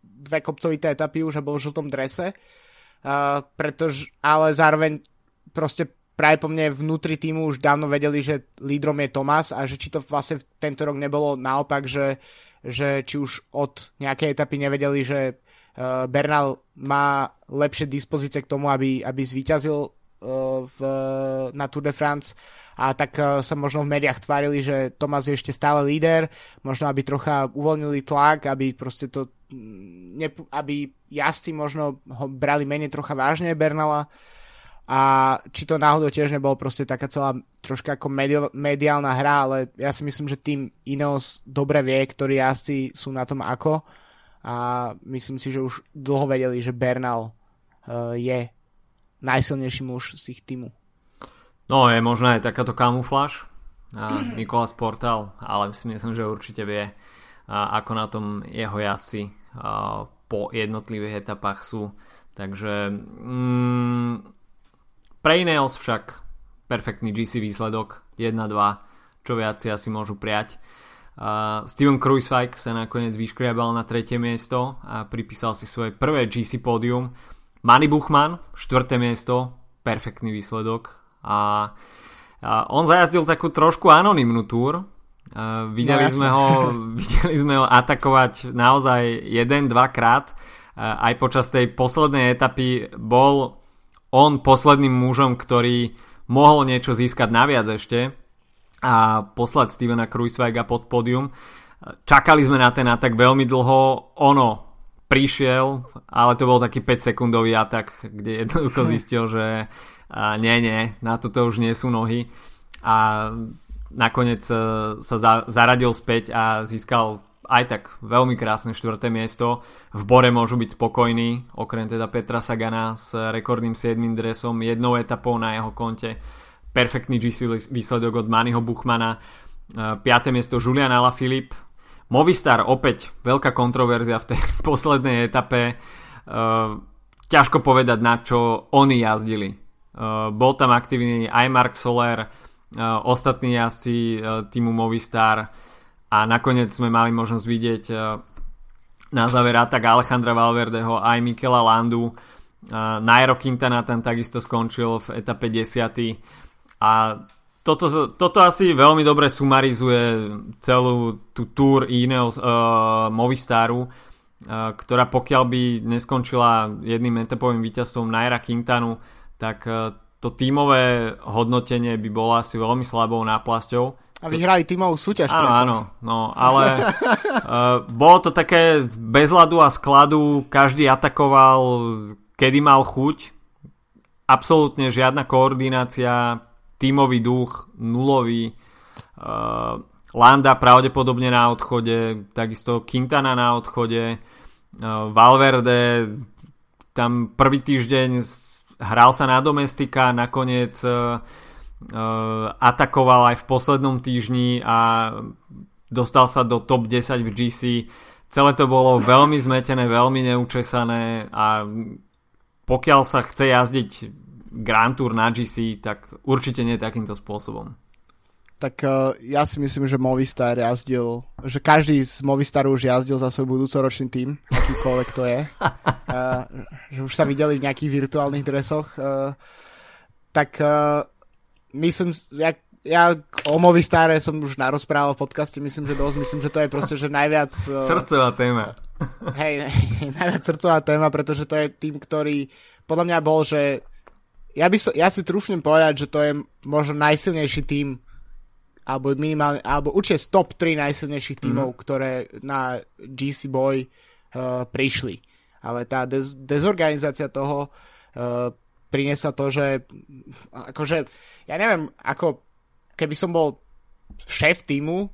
dve kopcovité etapy už a bol v žltom drese, pretože, ale zároveň proste práve po mne vnútri týmu už dávno vedeli, že lídrom je Tomás a že či to vlastne tento rok nebolo naopak, že, že či už od nejakej etapy nevedeli, že uh, Bernal má lepšie dispozície k tomu, aby, aby zvíťazil uh, v, na Tour de France. A tak uh, sa možno v médiách tvárili, že Tomás je ešte stále líder, možno aby trocha uvoľnili tlak, aby proste to aby jazdci možno ho brali menej trocha vážne Bernala a či to náhodou tiež nebolo proste taká celá troška ako medio, mediálna hra, ale ja si myslím, že tým Ineos dobre vie, ktorí jazdci sú na tom ako a myslím si, že už dlho vedeli, že Bernal uh, je najsilnejší muž z ich týmu. No je možná aj takáto kamufláž a Nikolas Portal, ale si myslím, že určite vie, ako na tom jeho jazdci po jednotlivých etapách sú. Takže mm, pre Ineos však perfektný GC výsledok 1-2, čo viac si asi môžu prijať. Uh, Steven Kruiswijk sa nakoniec vyškriabal na tretie miesto a pripísal si svoje prvé GC pódium. Manny Buchmann, štvrté miesto, perfektný výsledok. A, a on zajazdil takú trošku anonimnú túr. Uh, videli, no, sme ho, videli sme ho atakovať naozaj jeden, dvakrát. Uh, aj počas tej poslednej etapy bol on posledným mužom, ktorý mohol niečo získať naviac ešte a poslať Stevena Kruisweiga pod pódium. Čakali sme na ten atak veľmi dlho, ono prišiel, ale to bol taký 5 sekundový atak, kde jednoducho zistil, že nie, nie, na toto už nie sú nohy. A nakoniec e, sa zaradil späť a získal aj tak veľmi krásne štvrté miesto. V Bore môžu byť spokojní, okrem teda Petra Sagana s rekordným 7. dresom, jednou etapou na jeho konte. Perfektný GC výsledok od Maniho Buchmana. 5. miesto Julian Alaphilippe. Movistar opäť veľká kontroverzia v tej poslednej etape. Ťažko povedať, na čo oni jazdili. Bol tam aktívny aj Mark Soler, ostatní jazdci týmu Movistar a nakoniec sme mali možnosť vidieť e, na záver tak Alejandra Valverdeho aj Mikela Landu. E, Nairo Quintana tam takisto skončil v etape 10. A toto, toto asi veľmi dobre sumarizuje celú tú túr Ineos, uh, Movistaru, uh, ktorá pokiaľ by neskončila jedným etapovým víťazstvom Naira Quintanu, tak uh, to tímové hodnotenie by bolo asi veľmi slabou náplasťou a vyhrali tímovú súťaž. Áno, preto. áno, no, ale uh, bolo to také bez ľadu a skladu, každý atakoval, kedy mal chuť, absolútne žiadna koordinácia, tímový duch, nulový, uh, Landa pravdepodobne na odchode, takisto Quintana na odchode, uh, Valverde tam prvý týždeň hral sa na domestika, nakoniec uh, atakoval aj v poslednom týždni a dostal sa do top 10 v GC. Celé to bolo veľmi zmetené, veľmi neučesané a pokiaľ sa chce jazdiť Grand Tour na GC, tak určite nie takýmto spôsobom. Tak uh, ja si myslím, že Movistar jazdil, že každý z Movistaru už jazdil za svoj budúcoročný tým, akýkoľvek to je. Uh, že už sa videli v nejakých virtuálnych dresoch. Uh, tak uh, myslím, ja, ja o Movistare som už narozprával v podcaste, myslím, že dosť, myslím, že to je proste, že najviac... Eh, Srdcová téma. hej, najviac srdcová téma, pretože to je tým, ktorý podľa mňa bol, že ja, by so, ja si trúfnem povedať, že to je možno najsilnejší tým alebo minimálne, alebo určite top 3 najsilnejších tímov, mm. ktoré na GC Boy uh, prišli. Ale tá dez, dezorganizácia toho uh, priniesla to, že akože, ja neviem, ako keby som bol šéf týmu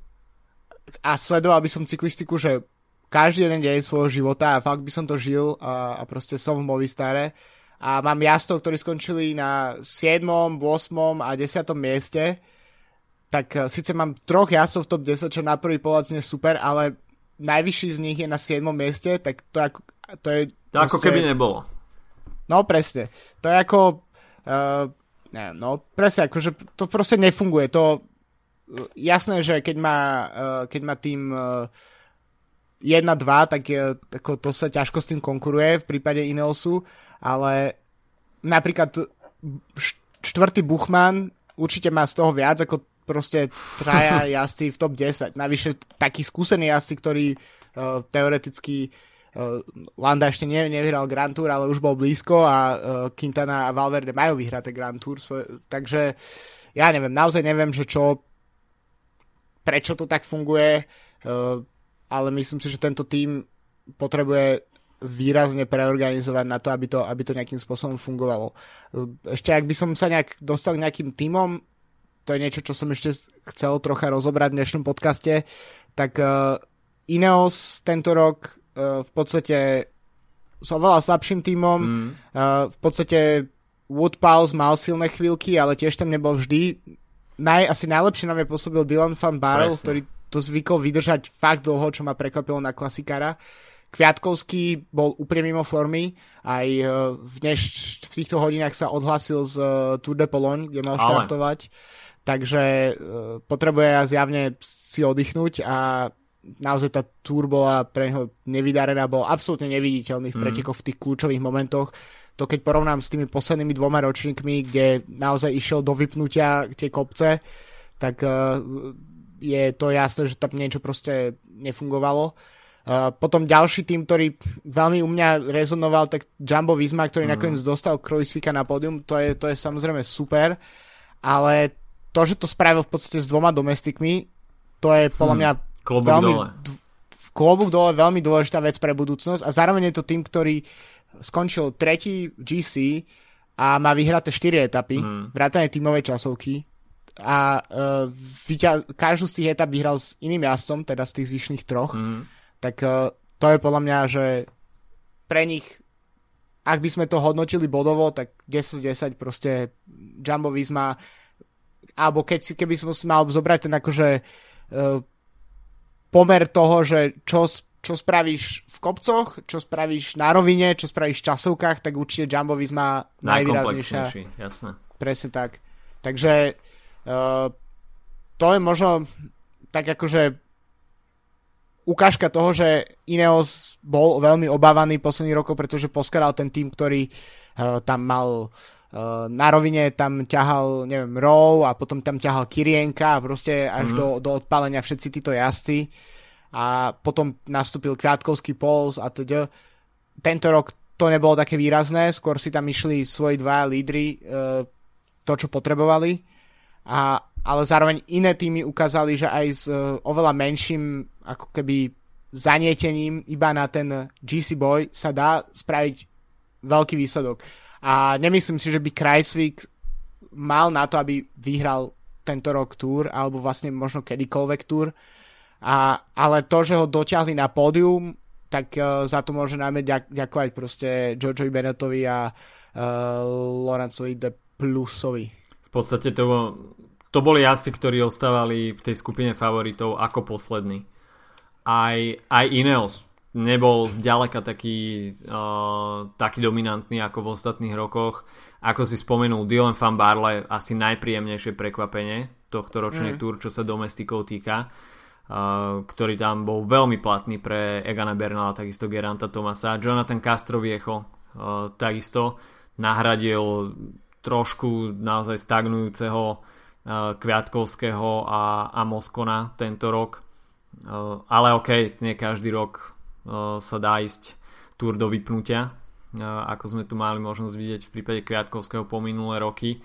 a sledoval by som cyklistiku, že každý jeden deň svojho života a fakt by som to žil a, a proste som v Movistare a mám jazdcov, ktorí skončili na 7., 8. a 10. mieste tak uh, síce mám troch jazdcov v top 10, čo na prvý pohľad znie super, ale najvyšší z nich je na 7. mieste, tak to, ako, to je... To proste... ako keby nebolo. No presne. To je ako... Uh, neviem, no presne, akože to proste nefunguje. To uh, jasné, že keď má, uh, keď má tým uh, 1-2, tak je, ako to sa ťažko s tým konkuruje v prípade Ineosu, ale napríklad štvrtý Buchman určite má z toho viac ako proste traja jazdci v top 10. Navyše takí skúsení jazdci, ktorí uh, teoreticky uh, Landa ešte ne, nevyhral Grand Tour, ale už bol blízko a uh, Quintana a Valverde majú vyhraté Grand Tour. Svoj, takže ja neviem, naozaj neviem, že čo prečo to tak funguje, uh, ale myslím si, že tento tým potrebuje výrazne preorganizovať na to, aby to, aby to nejakým spôsobom fungovalo. Ešte ak by som sa nejak dostal k nejakým týmom, to je niečo, čo som ešte chcel trocha rozobrať v dnešnom podcaste, tak Ineos tento rok v podstate s oveľa slabším tímom, mm. uh, v podstate Wood Pals mal silné chvíľky, ale tiež tam nebol vždy. Naj, asi najlepšie nám je pôsobil Dylan van Barrel, ktorý to zvykol vydržať fakt dlho, čo ma prekvapilo na klasikára. Kviatkovský bol úplne mimo formy, aj v, dneš, v týchto hodinách sa odhlasil z Tour de Pologne, kde mal Ale. štartovať takže potrebuje zjavne si oddychnúť a naozaj tá túr bola pre neho nevydarená, bol absolútne neviditeľný v mhm. pretekoch v tých kľúčových momentoch. To keď porovnám s tými poslednými dvoma ročníkmi, kde naozaj išiel do vypnutia tie kopce, tak uh, je to jasné, že tam niečo proste nefungovalo. Uh, potom ďalší tým, ktorý veľmi u mňa rezonoval, tak Jumbo Visma, ktorý mm. nakoniec dostal Krojsvika na pódium, to je, to je samozrejme super, ale to, že to spravil v podstate s dvoma domestikmi, to je podľa hmm. mňa hmm. Veľmi... Dole. V klobúk dole veľmi dôležitá vec pre budúcnosť a zároveň je to tým, ktorý skončil tretí GC a má vyhraté 4 etapy, hmm. vrátane tímovej časovky a uh, vyťa- každú z tých etap vyhral s iným jazdcom, teda z tých zvyšných troch, hmm. tak uh, to je podľa mňa, že pre nich ak by sme to hodnotili bodovo, tak 10 z 10 proste Jumbo Visma alebo keď si, keby som si mal zobrať ten akože uh, pomer toho, že čo, čo spravíš v kopcoch, čo spravíš na rovine, čo spravíš v časovkách, tak určite Jumbo Visma najvýraznejšia. Jasné. Presne tak. Takže uh, to je možno tak akože ukážka toho, že Ineos bol veľmi obávaný posledný rokov, pretože poskaral ten tým, ktorý uh, tam mal Eh, na rovine tam ťahal, neviem, Row a potom tam ťahal Kirienka a proste až mm-hmm. do, do odpálenia všetci títo jazdci a potom nastúpil Kviatkovský Pols a teda. Tento rok to nebolo také výrazné, skôr si tam išli svoji dva lídry uh, to, čo potrebovali a, ale zároveň iné týmy ukázali, že aj s uh, oveľa menším ako keby zanietením iba na ten GC Boy sa dá spraviť veľký výsledok a nemyslím si, že by Kreisvik mal na to, aby vyhral tento rok túr, alebo vlastne možno kedykoľvek túr. A, ale to, že ho dotiahli na pódium, tak uh, za to môže najmä ďak, ďakovať proste Jojovi Benetovi a uh, Lorenzovi de Plusovi. V podstate to, to boli asi, ktorí ostávali v tej skupine favoritov ako poslední. Aj, aj Ineos nebol zďaleka taký, uh, taký dominantný ako v ostatných rokoch. Ako si spomenul, Dylan van Barle asi najpríjemnejšie prekvapenie tohto ročnej mm. túr, čo sa domestikov týka, uh, ktorý tam bol veľmi platný pre Egana Bernala, takisto Geranta Tomasa. Jonathan Castroviecho uh, takisto nahradil trošku naozaj stagnujúceho uh, Kviatkovského a, a Moskona tento rok. Ale ok, nie každý rok sa dá ísť túr do vypnutia, ako sme tu mali možnosť vidieť v prípade Kviatkovského po minulé roky.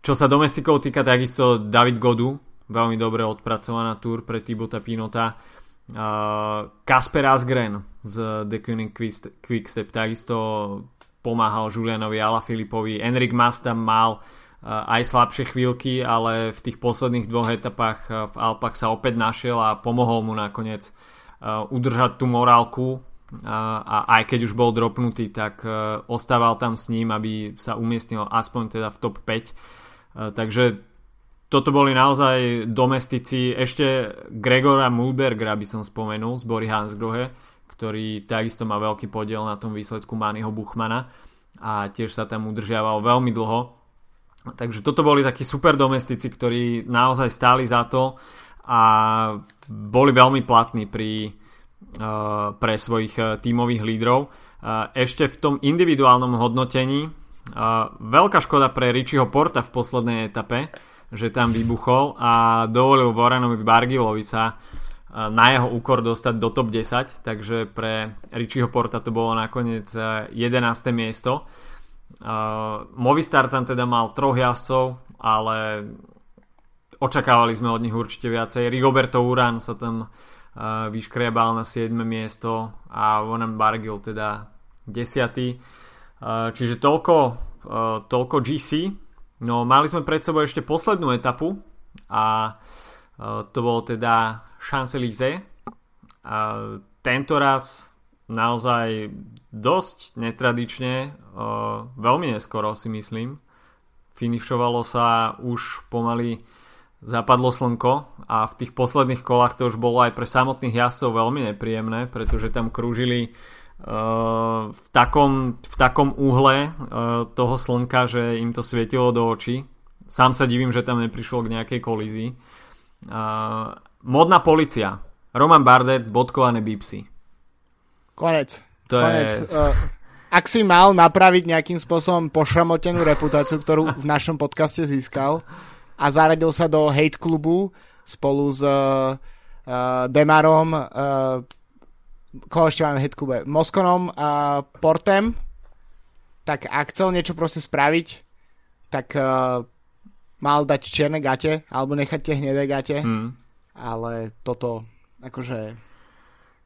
Čo sa domestikov týka, takisto David Godu, veľmi dobre odpracovaná túr pre Tibota Pinota. Kasper Asgren z The Kuning Quickstep takisto pomáhal Julianovi Alaphilippovi. Enrik Mas tam mal aj slabšie chvíľky, ale v tých posledných dvoch etapách v Alpách sa opäť našiel a pomohol mu nakoniec udržať tú morálku a aj keď už bol dropnutý, tak ostával tam s ním, aby sa umiestnil aspoň teda v top 5. Takže toto boli naozaj domestici. Ešte Gregora Mulbergera by som spomenul z Bory Hansgrohe, ktorý takisto má veľký podiel na tom výsledku Mányho Buchmana a tiež sa tam udržiaval veľmi dlho. Takže toto boli takí super domestici, ktorí naozaj stáli za to a boli veľmi platní pri, uh, pre svojich uh, tímových lídrov. Uh, ešte v tom individuálnom hodnotení veľká škoda pre Richieho Porta v poslednej etape, že tam vybuchol a dovolil Voranovi Bargilovi sa na jeho úkor dostať do top 10, takže pre Richieho Porta to bolo nakoniec 11. E, miesto. Uh, Movistar tam teda mal troch jazdcov, ale očakávali sme od nich určite viacej. Rigoberto Uran sa tam uh, vyškriebal na 7. miesto a Vonan Bargil teda 10. Uh, čiže toľko, uh, toľko GC. No mali sme pred sebou ešte poslednú etapu a uh, to bol teda Champs-Élysées. A tento raz naozaj dosť netradične, veľmi neskoro si myslím. Finišovalo sa už pomaly zapadlo slnko a v tých posledných kolách to už bolo aj pre samotných jazdcov veľmi nepríjemné, pretože tam krúžili v takom, v takom úhle toho slnka, že im to svietilo do očí. Sám sa divím, že tam neprišlo k nejakej kolízii. Modná policia. Roman Bardet, bodkované bipsy. Konec. To Konec. Je... Uh, ak si mal napraviť nejakým spôsobom pošramotenú reputáciu, ktorú v našom podcaste získal a zaradil sa do hate klubu spolu s uh, uh, Demarom, uh, koho ešte máme v hate klube, Moskonom a Portem, tak ak chcel niečo proste spraviť, tak uh, mal dať čierne gate alebo nechať tie hnedé gate. Hmm ale toto akože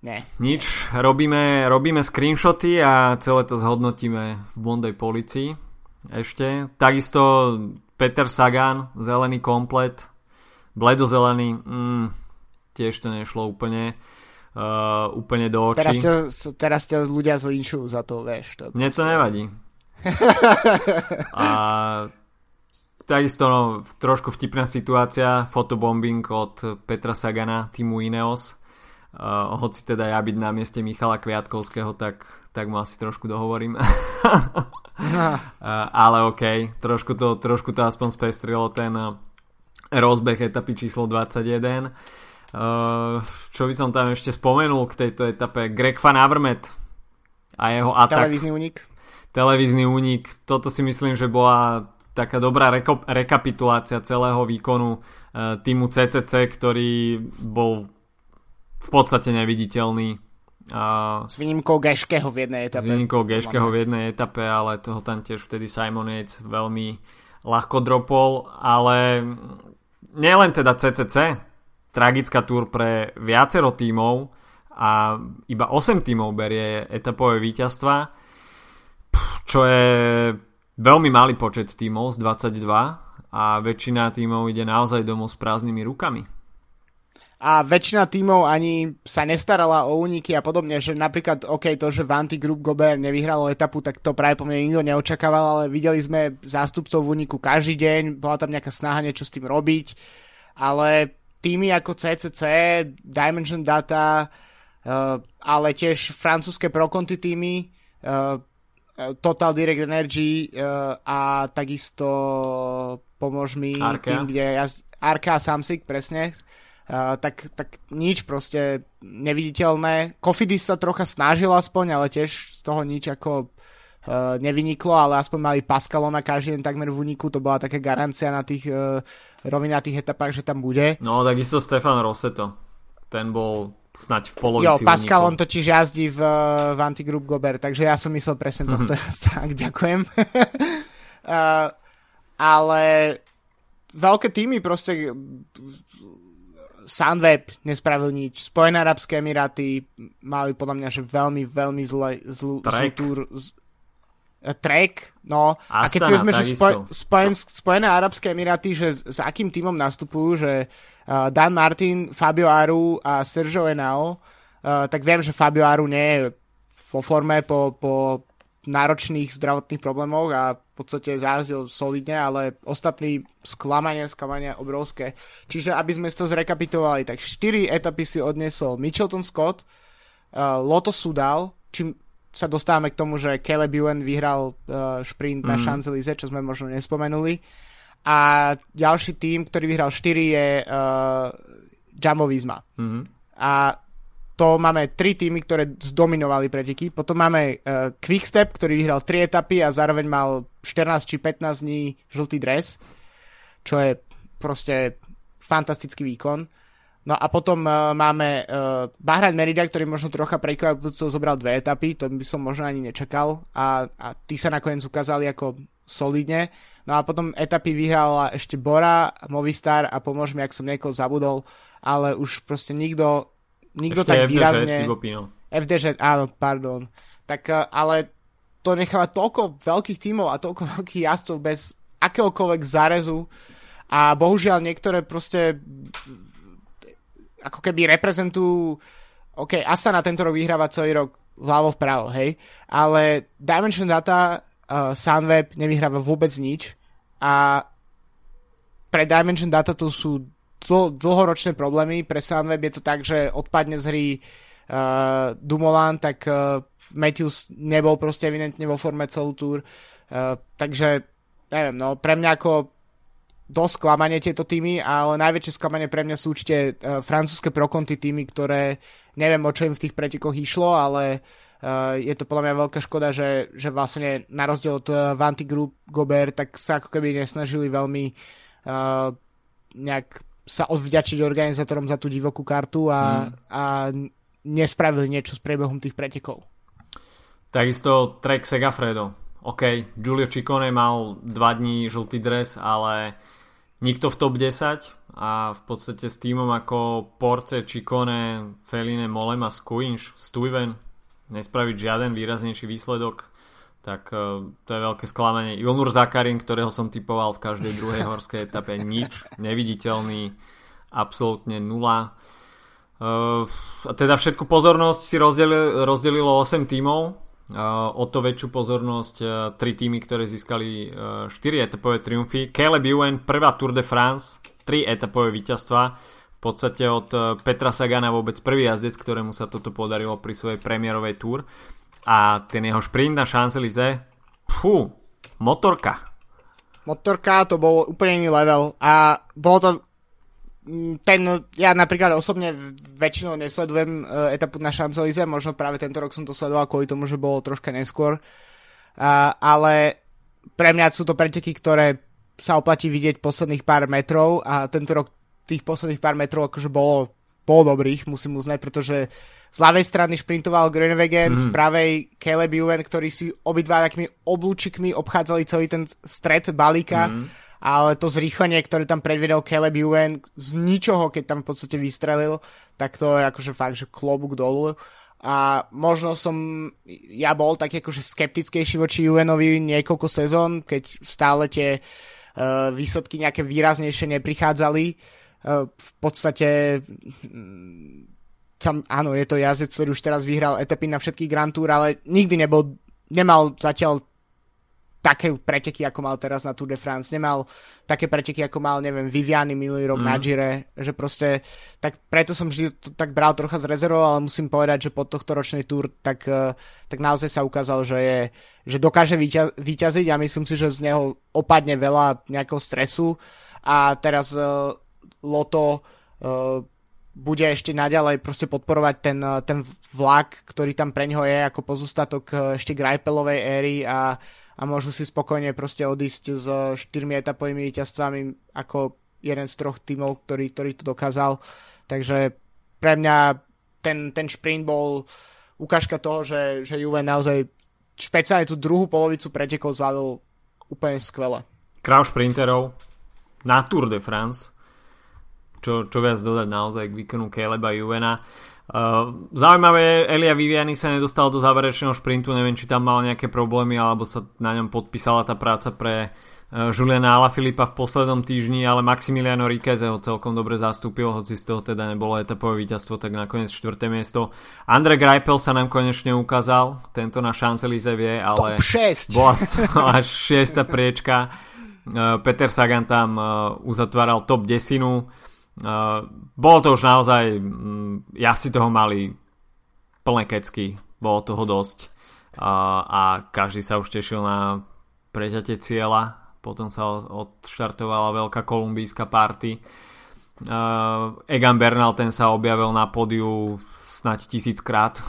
nie. Nič, robíme, robíme screenshoty a celé to zhodnotíme v Bondej policii ešte. Takisto Peter Sagan, zelený komplet, bledozelený, mm, tiež to nešlo úplne uh, úplne do očí. Teraz ťa, teraz ťa ľudia zlinčujú za to, vieš. To Mne to nevadí. a Takisto no, trošku vtipná situácia, fotobombing od Petra Sagana, týmu Ineos. Uh, hoci teda ja byť na mieste Michala Kviatkovského, tak, tak mu asi trošku dohovorím. uh, ale OK, trošku to, trošku to aspoň spestrilo ten uh, rozbeh etapy číslo 21. Uh, čo by som tam ešte spomenul k tejto etape? Greg Van Avermaet a jeho atak. Televízny únik. Televízny únik. Toto si myslím, že bola taká dobrá reko- rekapitulácia celého výkonu týmu CCC, ktorý bol v podstate neviditeľný. A, s výnimkou Geškeho v jednej etape. S výnimkou Geškeho v jednej etape, ale toho tam tiež vtedy Simon Yates veľmi ľahko dropol, ale nielen teda CCC, tragická túr pre viacero tímov a iba 8 tímov berie etapové víťazstva, čo je veľmi malý počet tímov z 22 a väčšina tímov ide naozaj domov s prázdnymi rukami. A väčšina tímov ani sa nestarala o úniky a podobne, že napríklad, OK, to, že Vanty Group Gober nevyhralo etapu, tak to práve po mne nikto neočakával, ale videli sme zástupcov v úniku každý deň, bola tam nejaká snaha niečo s tým robiť, ale týmy ako CCC, Dimension Data, uh, ale tiež francúzske Proconti týmy, uh, Total Direct Energy uh, a takisto pomôž mi Arka. tým, kde ja, Arka a Samsung, presne. Tak, tak nič proste neviditeľné. Kofidis sa trocha snažil aspoň, ale tiež z toho nič ako uh, nevyniklo, ale aspoň mali Pascalona každý deň takmer v úniku, to bola taká garancia na tých uh, rovinatých etapách, že tam bude. No takisto Stefan Rosseto, ten bol snať v polovici Jo, Pascal, unikol. on totiž jazdí v, v Antigroup Gober, takže ja som myslel presne tohto. Mm-hmm. ďakujem. uh, ale veľké týmy proste Sunweb nespravil nič, Spojené Arabské Emiráty mali podľa mňa, že veľmi, veľmi zle, zlú, zlú túr, z, uh, track, no. Astana, a keď si vezme, že Spoj, Spojen, Spojené Arabské Emiráty, že s akým týmom nastupujú, že uh, Dan Martin, Fabio Aru a Sergio Enao, uh, tak viem, že Fabio Aru nie je vo forme po, po náročných zdravotných problémoch a v podstate zájazdil solidne, ale ostatní sklamania, sklamania obrovské. Čiže aby sme to zrekapitulovali, tak 4 etapy si odnesol Mitchelton Scott, uh, Lotto Sudal, čím sa dostávame k tomu, že Caleb Ewan vyhral uh, šprint mm. na Champs-Élysées, čo sme možno nespomenuli. A ďalší tým, ktorý vyhral 4 je uh, Jumbo Visma. Mm-hmm. A to máme tri týmy, ktoré zdominovali preteky. Potom máme uh, Quickstep, ktorý vyhral 3 etapy a zároveň mal 14 či 15 dní žltý dres, čo je proste fantastický výkon. No a potom uh, máme uh, Bahrain Merida, ktorý možno trocha prekvapujúco zobral dve etapy, to by som možno ani nečakal a, a tí sa nakoniec ukázali ako solidne. No a potom etapy vyhrala ešte Bora, Movistar a pomôž mi, ak som niekoho zabudol, ale už proste nikto nikto Ešte tak FDŽ, výrazne... FDŽ, áno, pardon. Tak eh, ale to necháva toľko veľkých tímov a toľko veľkých jazdcov bez akéhokoľvek zárezu a bohužiaľ niektoré proste ako keby reprezentujú OK, Astana tento rok vyhráva celý rok vľavo vpravo, hej, ale Dimension Data uh, Sunweb nevyhráva vôbec nič a pre Dimension Data to sú dl- dlhoročné problémy. Pre Sunweb je to tak, že odpadne z hry uh, Dumoulin, tak uh, Matthews nebol proste evidentne vo forme celú túr. Uh, takže, neviem, no, pre mňa ako dosť sklamanie tieto týmy, ale najväčšie sklamanie pre mňa sú určite uh, francúzske prokonty týmy, ktoré neviem, o čo im v tých pretekoch išlo, ale uh, je to podľa mňa veľká škoda, že, že vlastne na rozdiel od uh, Vanty Group Gobert, tak sa ako keby nesnažili veľmi uh, nejak sa odvďačiť organizátorom za tú divokú kartu a, mm. a nespravili niečo s priebehom tých pretekov. Takisto Trek Segafredo. OK, Giulio Ciccone mal dva dní žltý dres, ale nikto v top 10 a v podstate s týmom ako Porte, Ciccone, Feline, Molema, Skuinš, Stuyven nespraviť žiaden výraznejší výsledok tak uh, to je veľké sklamanie. Ilnur Zakarin, ktorého som typoval v každej druhej horskej etape, nič, neviditeľný, absolútne nula. Uh, teda všetku pozornosť si rozdelilo, rozdelilo 8 tímov, uh, o to väčšiu pozornosť uh, 3 týmy, ktoré získali uh, 4 etapové triumfy. Caleb Ewan, prvá Tour de France, 3 etapové víťazstva, v podstate od Petra Sagana vôbec prvý jazdec, ktorému sa toto podarilo pri svojej premiérovej túr a ten jeho šprint na Champs-Élysées, fú, motorka. Motorka, to bol úplne iný level a bolo to mm, ten, ja napríklad osobne väčšinou nesledujem uh, etapu na Champs-Élysées, možno práve tento rok som to sledoval kvôli tomu, že bolo troška neskôr, uh, ale pre mňa sú to preteky, ktoré sa oplatí vidieť posledných pár metrov a tento rok tých posledných pár metrov akože bolo, bolo dobrých, musím uznať, pretože z ľavej strany šprintoval Groenewegen, mm. z pravej Caleb Ewan, ktorí si obidva takými oblúčikmi obchádzali celý ten stred balíka. Mm. Ale to zrýchlenie, ktoré tam predvedel Caleb Ewan z ničoho, keď tam v podstate vystrelil, tak to je akože fakt, že klobúk dolu. A možno som, ja bol tak akože skeptickejší voči Ewanovi niekoľko sezón, keď stále tie uh, výsledky nejaké výraznejšie neprichádzali. Uh, v podstate sam, áno, je to jazdec, ktorý už teraz vyhral etapy na všetkých Grand Tour, ale nikdy nebol, nemal zatiaľ také preteky, ako mal teraz na Tour de France. Nemal také preteky, ako mal, neviem, Viviany minulý rok mm. na Gire, že proste, tak preto som vždy to tak bral trocha z rezervou, ale musím povedať, že po tohto ročnej Tour, tak, eh, tak naozaj sa ukázal, že je, že dokáže vyťa- vyťaziť a myslím si, že z neho opadne veľa nejakého stresu a teraz uh, Loto uh, bude ešte naďalej proste podporovať ten, eh, ten vlak, ktorý tam pre ňoho je ako pozostatok eh, ešte Grajpelovej éry a, a môžu si spokojne proste odísť s štyrmi etapovými víťazstvami ako jeden z troch tímov, ktorý, ktorý to dokázal. Takže pre mňa ten, ten šprint bol ukážka toho, že, že Juve naozaj špeciálne tú druhú polovicu pretekov zvládol úplne skvele. Král šprinterov na Tour de France, čo, čo viac dodať naozaj k výkonu Caleba Juvena. Uh, zaujímavé, Elia Viviani sa nedostal do záverečného šprintu, neviem, či tam mal nejaké problémy, alebo sa na ňom podpísala tá práca pre uh, Juliana Alaphilippa v poslednom týždni, ale Maximiliano Ríkeze ho celkom dobre zastúpil, hoci z toho teda nebolo etapové víťazstvo, tak nakoniec 4. miesto. Andre Greipel sa nám konečne ukázal, tento na Champs-Élysées vie, ale bola z toho až 6. priečka. Uh, Peter Sagan tam uzatváral top desinu Uh, bolo to už naozaj, um, si toho mali plné kecky, bolo toho dosť uh, a každý sa už tešil na preťate cieľa, potom sa odštartovala veľká kolumbijská party. Uh, Egan Bernal ten sa objavil na pódiu snať tisíckrát.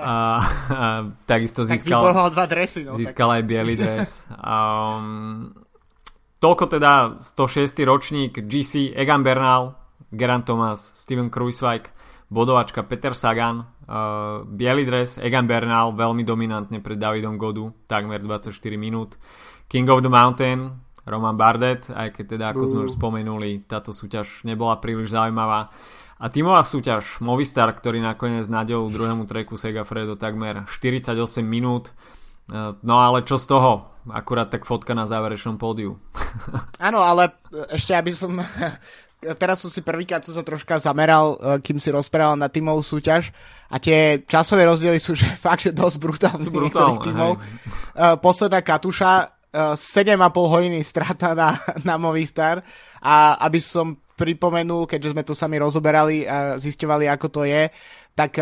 a, a, takisto získal, tak dva dresy, no, získal tak. aj biely dres. Um, Toľko teda 106. ročník GC Egan Bernal, Geraint Thomas, Steven Kruiswijk, bodovačka Peter Sagan, uh, biely dres Egan Bernal veľmi dominantne pred Davidom Godu, takmer 24 minút. King of the Mountain, Roman Bardet, aj keď teda ako sme už spomenuli, táto súťaž nebola príliš zaujímavá. A tímová súťaž Movistar, ktorý nakoniec nadel druhému treku Segafredo takmer 48 minút. Uh, no ale čo z toho? akurát tak fotka na záverečnom pódiu. Áno, ale ešte aby som... Teraz som si prvýkrát som sa troška zameral, eh, kým si rozprával na tímovú súťaž a tie časové rozdiely sú že fakt, že dosť brutálne niektorých tímov. Hej. Eh, posledná Katuša, 7,5 eh, hodiny strata na, na Movistar a aby som pripomenul, keďže sme to sami rozoberali a zisťovali, ako to je, tak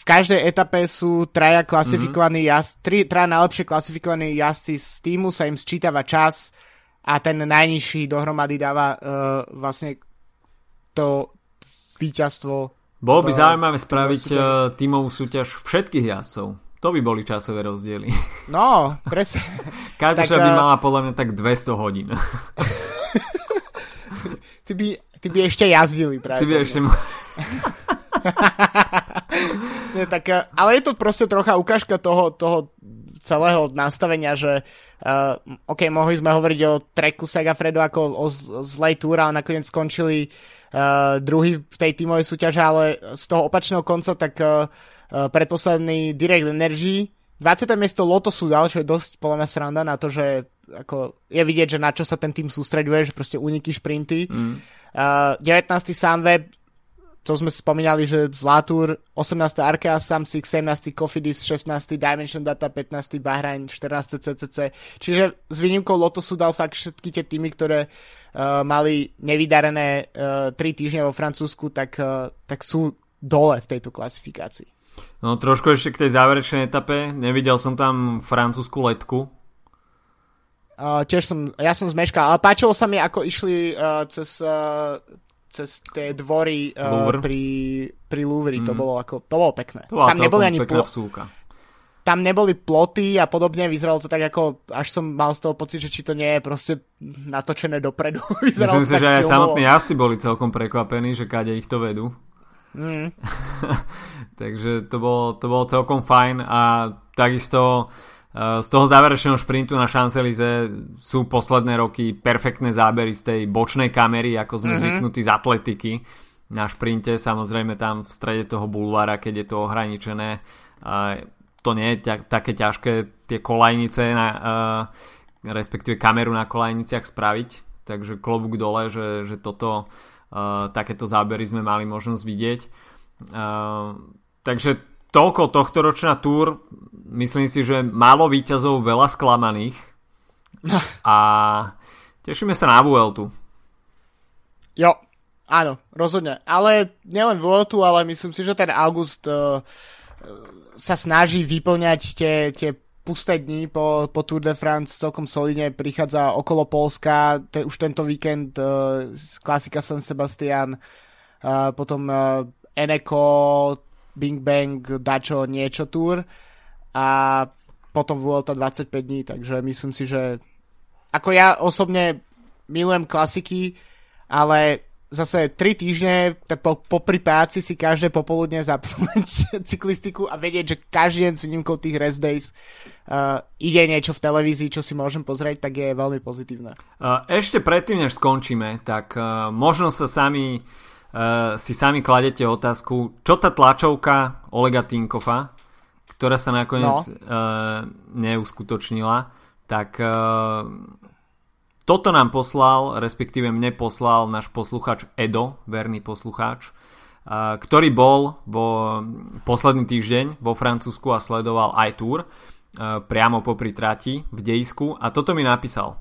v každej etape sú traja klasifikovaní mm-hmm. jazd, tri, traja najlepšie klasifikovaní jazdci z týmu, sa im sčítava čas a ten najnižší dohromady dáva uh, vlastne to víťazstvo. Bolo by v, zaujímavé spraviť súťaž. Eh, tímovú súťaž všetkých jazdcov. To by boli časové rozdiely. No, presne. Tak, by eh, mala podľa mňa tak 200 hodín. ty, by, ty by ešte jazdili práve. Ty by ešte... Nie, tak, eh, ale je to proste trocha ukážka toho, toho celého nastavenia, že uh, OK, mohli sme hovoriť o treku Segafredo ako o zlej túre, ale nakoniec skončili uh, druhý v tej tímovej súťaže, ale z toho opačného konca tak uh, uh, predposledný Direct Energy 20. miesto Lotosu dal, čo je dosť podľa mňa sranda na to, že ako je vidieť, že na čo sa ten tým sústreďuje, že proste uniky, šprinty. Mm. Uh, 19. Sunweb to sme spomínali, že Zlatúr, 18. Arkea Samsic, 17. Cofidis, 16. Dimension Data, 15. Bahrain, 14. CCC. Čiže s výnimkou Lotosu dal fakt všetky tie týmy, ktoré uh, mali nevydarené uh, 3 týždne vo Francúzsku, tak, uh, tak sú dole v tejto klasifikácii. No trošku ešte k tej záverečnej etape. Nevidel som tam francúzsku letku. Uh, tiež som, ja som zmeškal, ale páčilo sa mi, ako išli uh, cez uh, cez tie dvory uh, pri, pri Louvre, mm. to bolo ako, to bolo pekné. To tam neboli ani plo- tam neboli ploty a podobne, vyzeralo to tak ako, až som mal z toho pocit, že či to nie je proste natočené dopredu. Myslím si, že aj samotní asi boli celkom prekvapení, že káde ich to vedú. Mm. Takže to bolo, to bolo celkom fajn a takisto z toho záverečného šprintu na Champs-Élysées sú posledné roky perfektné zábery z tej bočnej kamery, ako sme mm-hmm. zvyknutí z atletiky na šprinte, samozrejme tam v strede toho bulvára, keď je to ohraničené. To nie je ťa, také ťažké tie kolajnice, na, respektíve kameru na kolajniciach spraviť, takže klobúk dole, že, že toto, takéto zábery sme mali možnosť vidieť. Takže toľko tohto ročná túr. Myslím si, že málo výťazov, veľa sklamaných. A tešíme sa na Vueltu. Jo, áno, rozhodne. Ale nielen Vueltu, ale myslím si, že ten august uh, sa snaží vyplňať tie, tie pusté dní po, po Tour de France celkom solidne prichádza okolo Polska, te, už tento víkend uh, klasika San Sebastian, uh, potom uh, Eneko, Bing Bang, Dačo, niečo tour a potom Vuelta 25 dní, takže myslím si, že ako ja osobne milujem klasiky, ale zase 3 týždne po, po práci si každé popoludne zapnúť cyklistiku a vedieť, že každý deň s výnimkou tých rest days uh, ide niečo v televízii, čo si môžem pozrieť, tak je veľmi pozitívne. Uh, ešte predtým, než skončíme, tak uh, možno sa sami uh, si sami kladete otázku, čo tá tlačovka Olega Tinkova, ktorá sa nakoniec no. uh, neuskutočnila, tak uh, toto nám poslal, respektíve mne poslal náš posluchač Edo, verný poslucháč, ktorý bol vo posledný týždeň vo Francúzsku a sledoval aj Tour priamo popri trati v dejisku a toto mi napísal.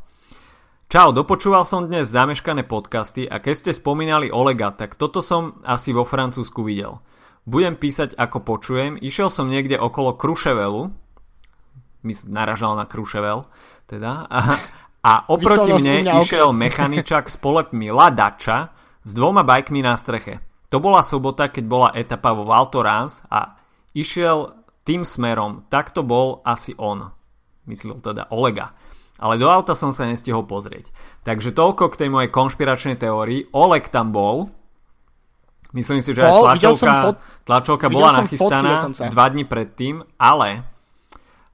Čau, dopočúval som dnes zameškané podcasty a keď ste spomínali Olega, tak toto som asi vo Francúzsku videl. Budem písať ako počujem, išiel som niekde okolo Kruševelu, my naražal na Kruševel, teda, a oproti mne išiel okay. mechaničak s polepmi Ladača s dvoma bajkmi na streche. To bola sobota, keď bola etapa vo Val Thorens a išiel tým smerom. Tak to bol asi on. Myslel teda Olega. Ale do auta som sa nestihol pozrieť. Takže toľko k tej mojej konšpiračnej teórii. Oleg tam bol. Myslím si, že bol, aj tlačovka, fot- tlačovka bola nachystaná dva dní predtým, ale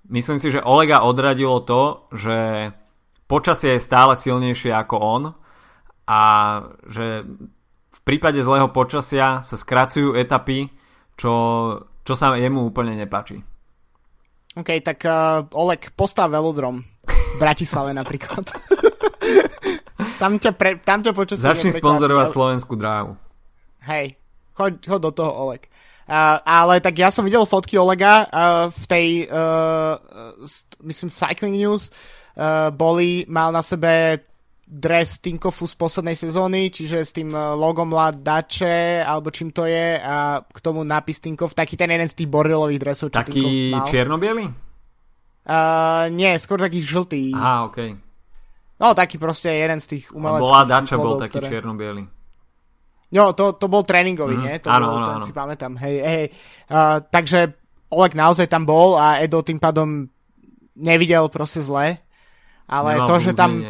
myslím si, že Olega odradilo to, že počasie je stále silnejšie ako on a že v prípade zlého počasia sa skracujú etapy, čo, čo sa jemu úplne nepáči. OK, tak uh, Olek, postav velodrom v Bratislave napríklad. tam, ťa pre, tam ťa počasie Začni sponzorovať slovenskú dráhu. Hej, choď, choď do toho Olek. Uh, ale tak ja som videl fotky Olega uh, v tej, uh, myslím, Cycling News, uh, boli, mal na sebe dres Tinkofu z poslednej sezóny, čiže s tým logom La Dače, alebo čím to je, a k tomu nápis Tinkov, taký ten jeden z tých bordelových dresov, čo Taký Tinkov mal. čierno-biely? Uh, nie, skôr taký žltý. Aha, okej. Okay. No, taký proste jeden z tých umeleckých. Bola Dača bol taký ktoré... čierno-biely. No, to, to bol tréningový, mm, nie? To áno, bol, áno, ten áno. si pamätám. Hej, hej. Uh, takže Oleg naozaj tam bol a Edo tým pádom nevidel proste zle. Ale to že, tam,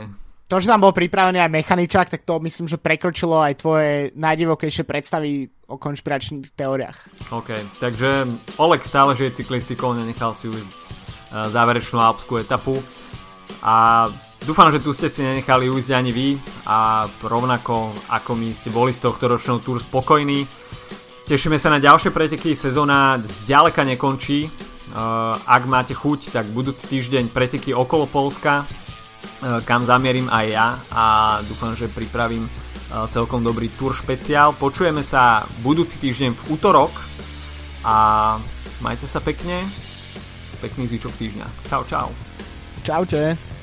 to, že tam bol pripravený aj mechaničák, tak to myslím, že prekročilo aj tvoje najdivokejšie predstavy o konšpiračných teóriách. OK, takže Oleg stále žije cyklistikou, nenechal si ujsť záverečnú alpskú etapu a dúfam, že tu ste si nenechali ujsť ani vy a rovnako ako my ste boli z tohto ročného túr spokojní. Tešíme sa na ďalšie preteky, sezóna zďaleka nekončí. Uh, ak máte chuť, tak budúci týždeň preteky okolo Polska, E, kam zamierim aj ja a dúfam, že pripravím e, celkom dobrý tour špeciál. Počujeme sa budúci týždeň v útorok a majte sa pekne. Pekný zvyčok týždňa. Čau, čau. Čaute.